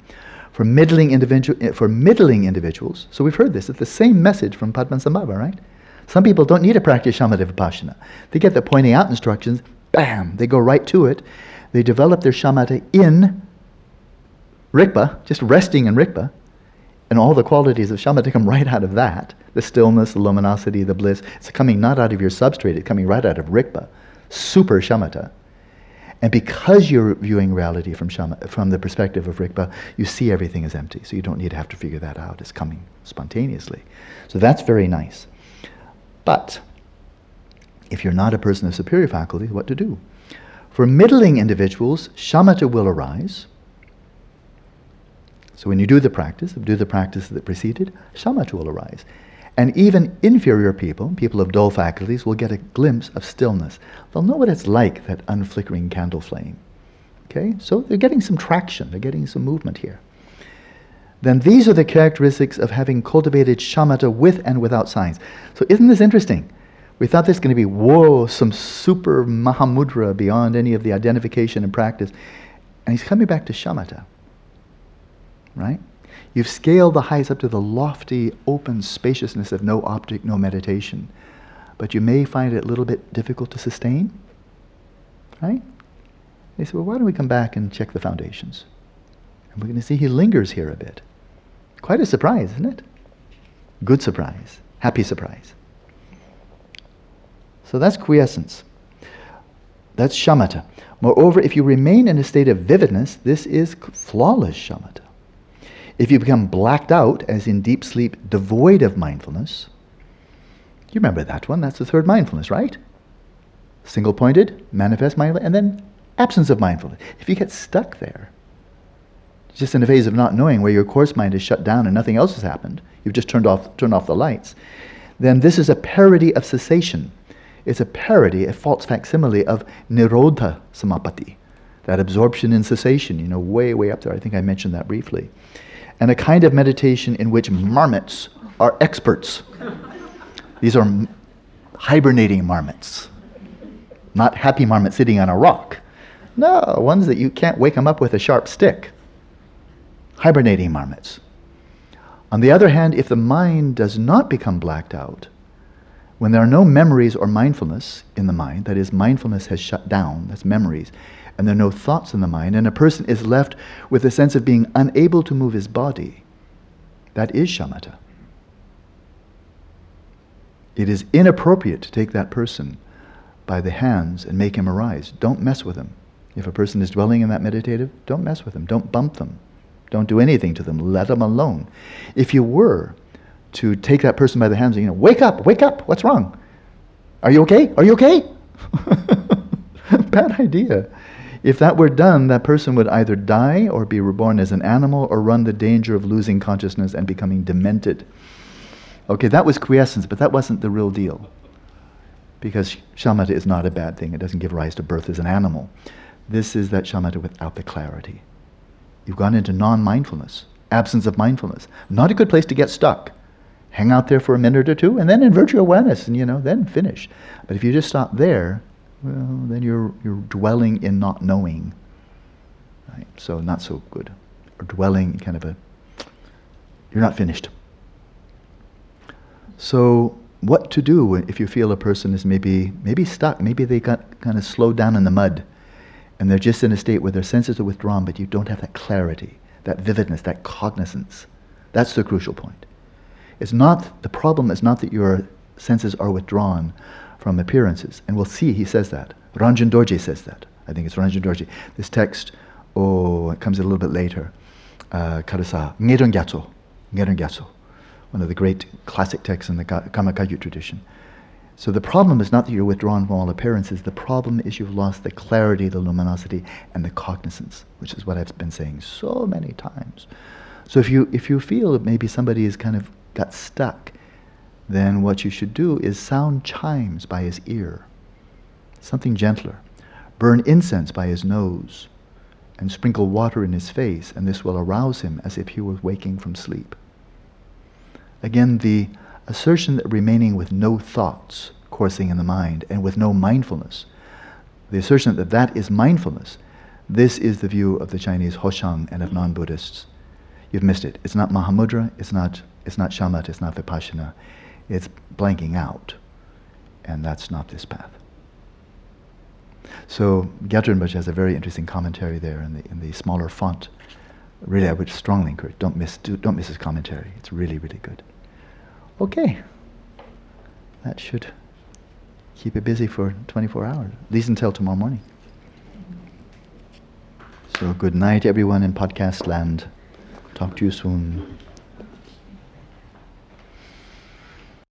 For middling, individu- eh, for middling individuals, so we've heard this, it's the same message from Padmasambhava, right? Some people don't need to practice shamatha vipassana. They get the pointing out instructions, bam, they go right to it. They develop their shamatha in rikpa, just resting in rikpa, and all the qualities of shamatha come right out of that the stillness, the luminosity, the bliss. It's coming not out of your substrate, it's coming right out of rikpa, super shamatha. And because you're viewing reality from, shama, from the perspective of rikpa, you see everything as empty. So you don't need to have to figure that out. It's coming spontaneously. So that's very nice. But if you're not a person of superior faculty, what to do? For middling individuals, shamatha will arise so when you do the practice, do the practice that preceded, shamatha will arise. And even inferior people, people of dull faculties, will get a glimpse of stillness. They'll know what it's like, that unflickering candle flame. Okay? So they're getting some traction, they're getting some movement here. Then these are the characteristics of having cultivated shamatha with and without signs. So isn't this interesting? We thought was going to be, whoa, some super Mahamudra beyond any of the identification and practice. And he's coming back to shamatha right? You've scaled the heights up to the lofty, open spaciousness of no optic, no meditation. But you may find it a little bit difficult to sustain, right? They say, well, why don't we come back and check the foundations? And we're going to see he lingers here a bit. Quite a surprise, isn't it? Good surprise, happy surprise. So that's quiescence. That's shamatha. Moreover, if you remain in a state of vividness, this is flawless shamatha. If you become blacked out, as in deep sleep, devoid of mindfulness, you remember that one? That's the third mindfulness, right? Single pointed, manifest mindfulness, and then absence of mindfulness. If you get stuck there, just in a phase of not knowing where your coarse mind is shut down and nothing else has happened, you've just turned off, turned off the lights, then this is a parody of cessation. It's a parody, a false facsimile of Nirodha Samapatti, that absorption in cessation, you know, way, way up there. I think I mentioned that briefly and a kind of meditation in which marmots are experts. These are hibernating marmots. not happy marmot sitting on a rock. No, ones that you can't wake them up with a sharp stick. Hibernating marmots. On the other hand, if the mind does not become blacked out, when there are no memories or mindfulness in the mind, that is, mindfulness has shut down, that's memories, and there are no thoughts in the mind, and a person is left with a sense of being unable to move his body, that is shamatha. It is inappropriate to take that person by the hands and make him arise. Don't mess with him. If a person is dwelling in that meditative, don't mess with them. Don't bump them. Don't do anything to them. Let them alone. If you were to take that person by the hands and, you know, wake up, wake up, what's wrong? Are you okay? Are you okay? [LAUGHS] Bad idea. If that were done, that person would either die or be reborn as an animal or run the danger of losing consciousness and becoming demented. Okay, that was quiescence, but that wasn't the real deal. Because shamatha is not a bad thing, it doesn't give rise to birth as an animal. This is that shamatha without the clarity. You've gone into non mindfulness, absence of mindfulness. Not a good place to get stuck hang out there for a minute or two, and then invert your awareness, and you know, then finish. But if you just stop there, well, then you're you're dwelling in not knowing. Right? So not so good. Or dwelling kind of a you're not finished. So what to do if you feel a person is maybe maybe stuck, maybe they got kind of slowed down in the mud and they're just in a state where their senses are withdrawn, but you don't have that clarity, that vividness, that cognizance. That's the crucial point. It's not, the problem is not that your senses are withdrawn from appearances. And we'll see he says that. Rangjung Dorje says that. I think it's Rangjung Dorje. This text, oh, it comes a little bit later. Uh, Karasa, Gyatso. One of the great classic texts in the Karma Kagyu tradition. So the problem is not that you're withdrawn from all appearances. The problem is you've lost the clarity, the luminosity, and the cognizance, which is what I've been saying so many times. So if you if you feel that maybe somebody has kind of got stuck, then what you should do is sound chimes by his ear, something gentler. Burn incense by his nose, and sprinkle water in his face, and this will arouse him as if he were waking from sleep. Again, the assertion that remaining with no thoughts coursing in the mind and with no mindfulness, the assertion that that is mindfulness, this is the view of the Chinese Hoshang and of non Buddhists. You've missed it. It's not Mahamudra, it's not it's not shamatha, it's not vipassana. It's blanking out. And that's not this path. So Rinpoche has a very interesting commentary there in the, in the smaller font. Really, I would strongly encourage, don't miss, do, don't miss his commentary. It's really, really good. Okay. That should keep it busy for 24 hours, at least until tomorrow morning. So good night, everyone in podcast land. Talk to you soon.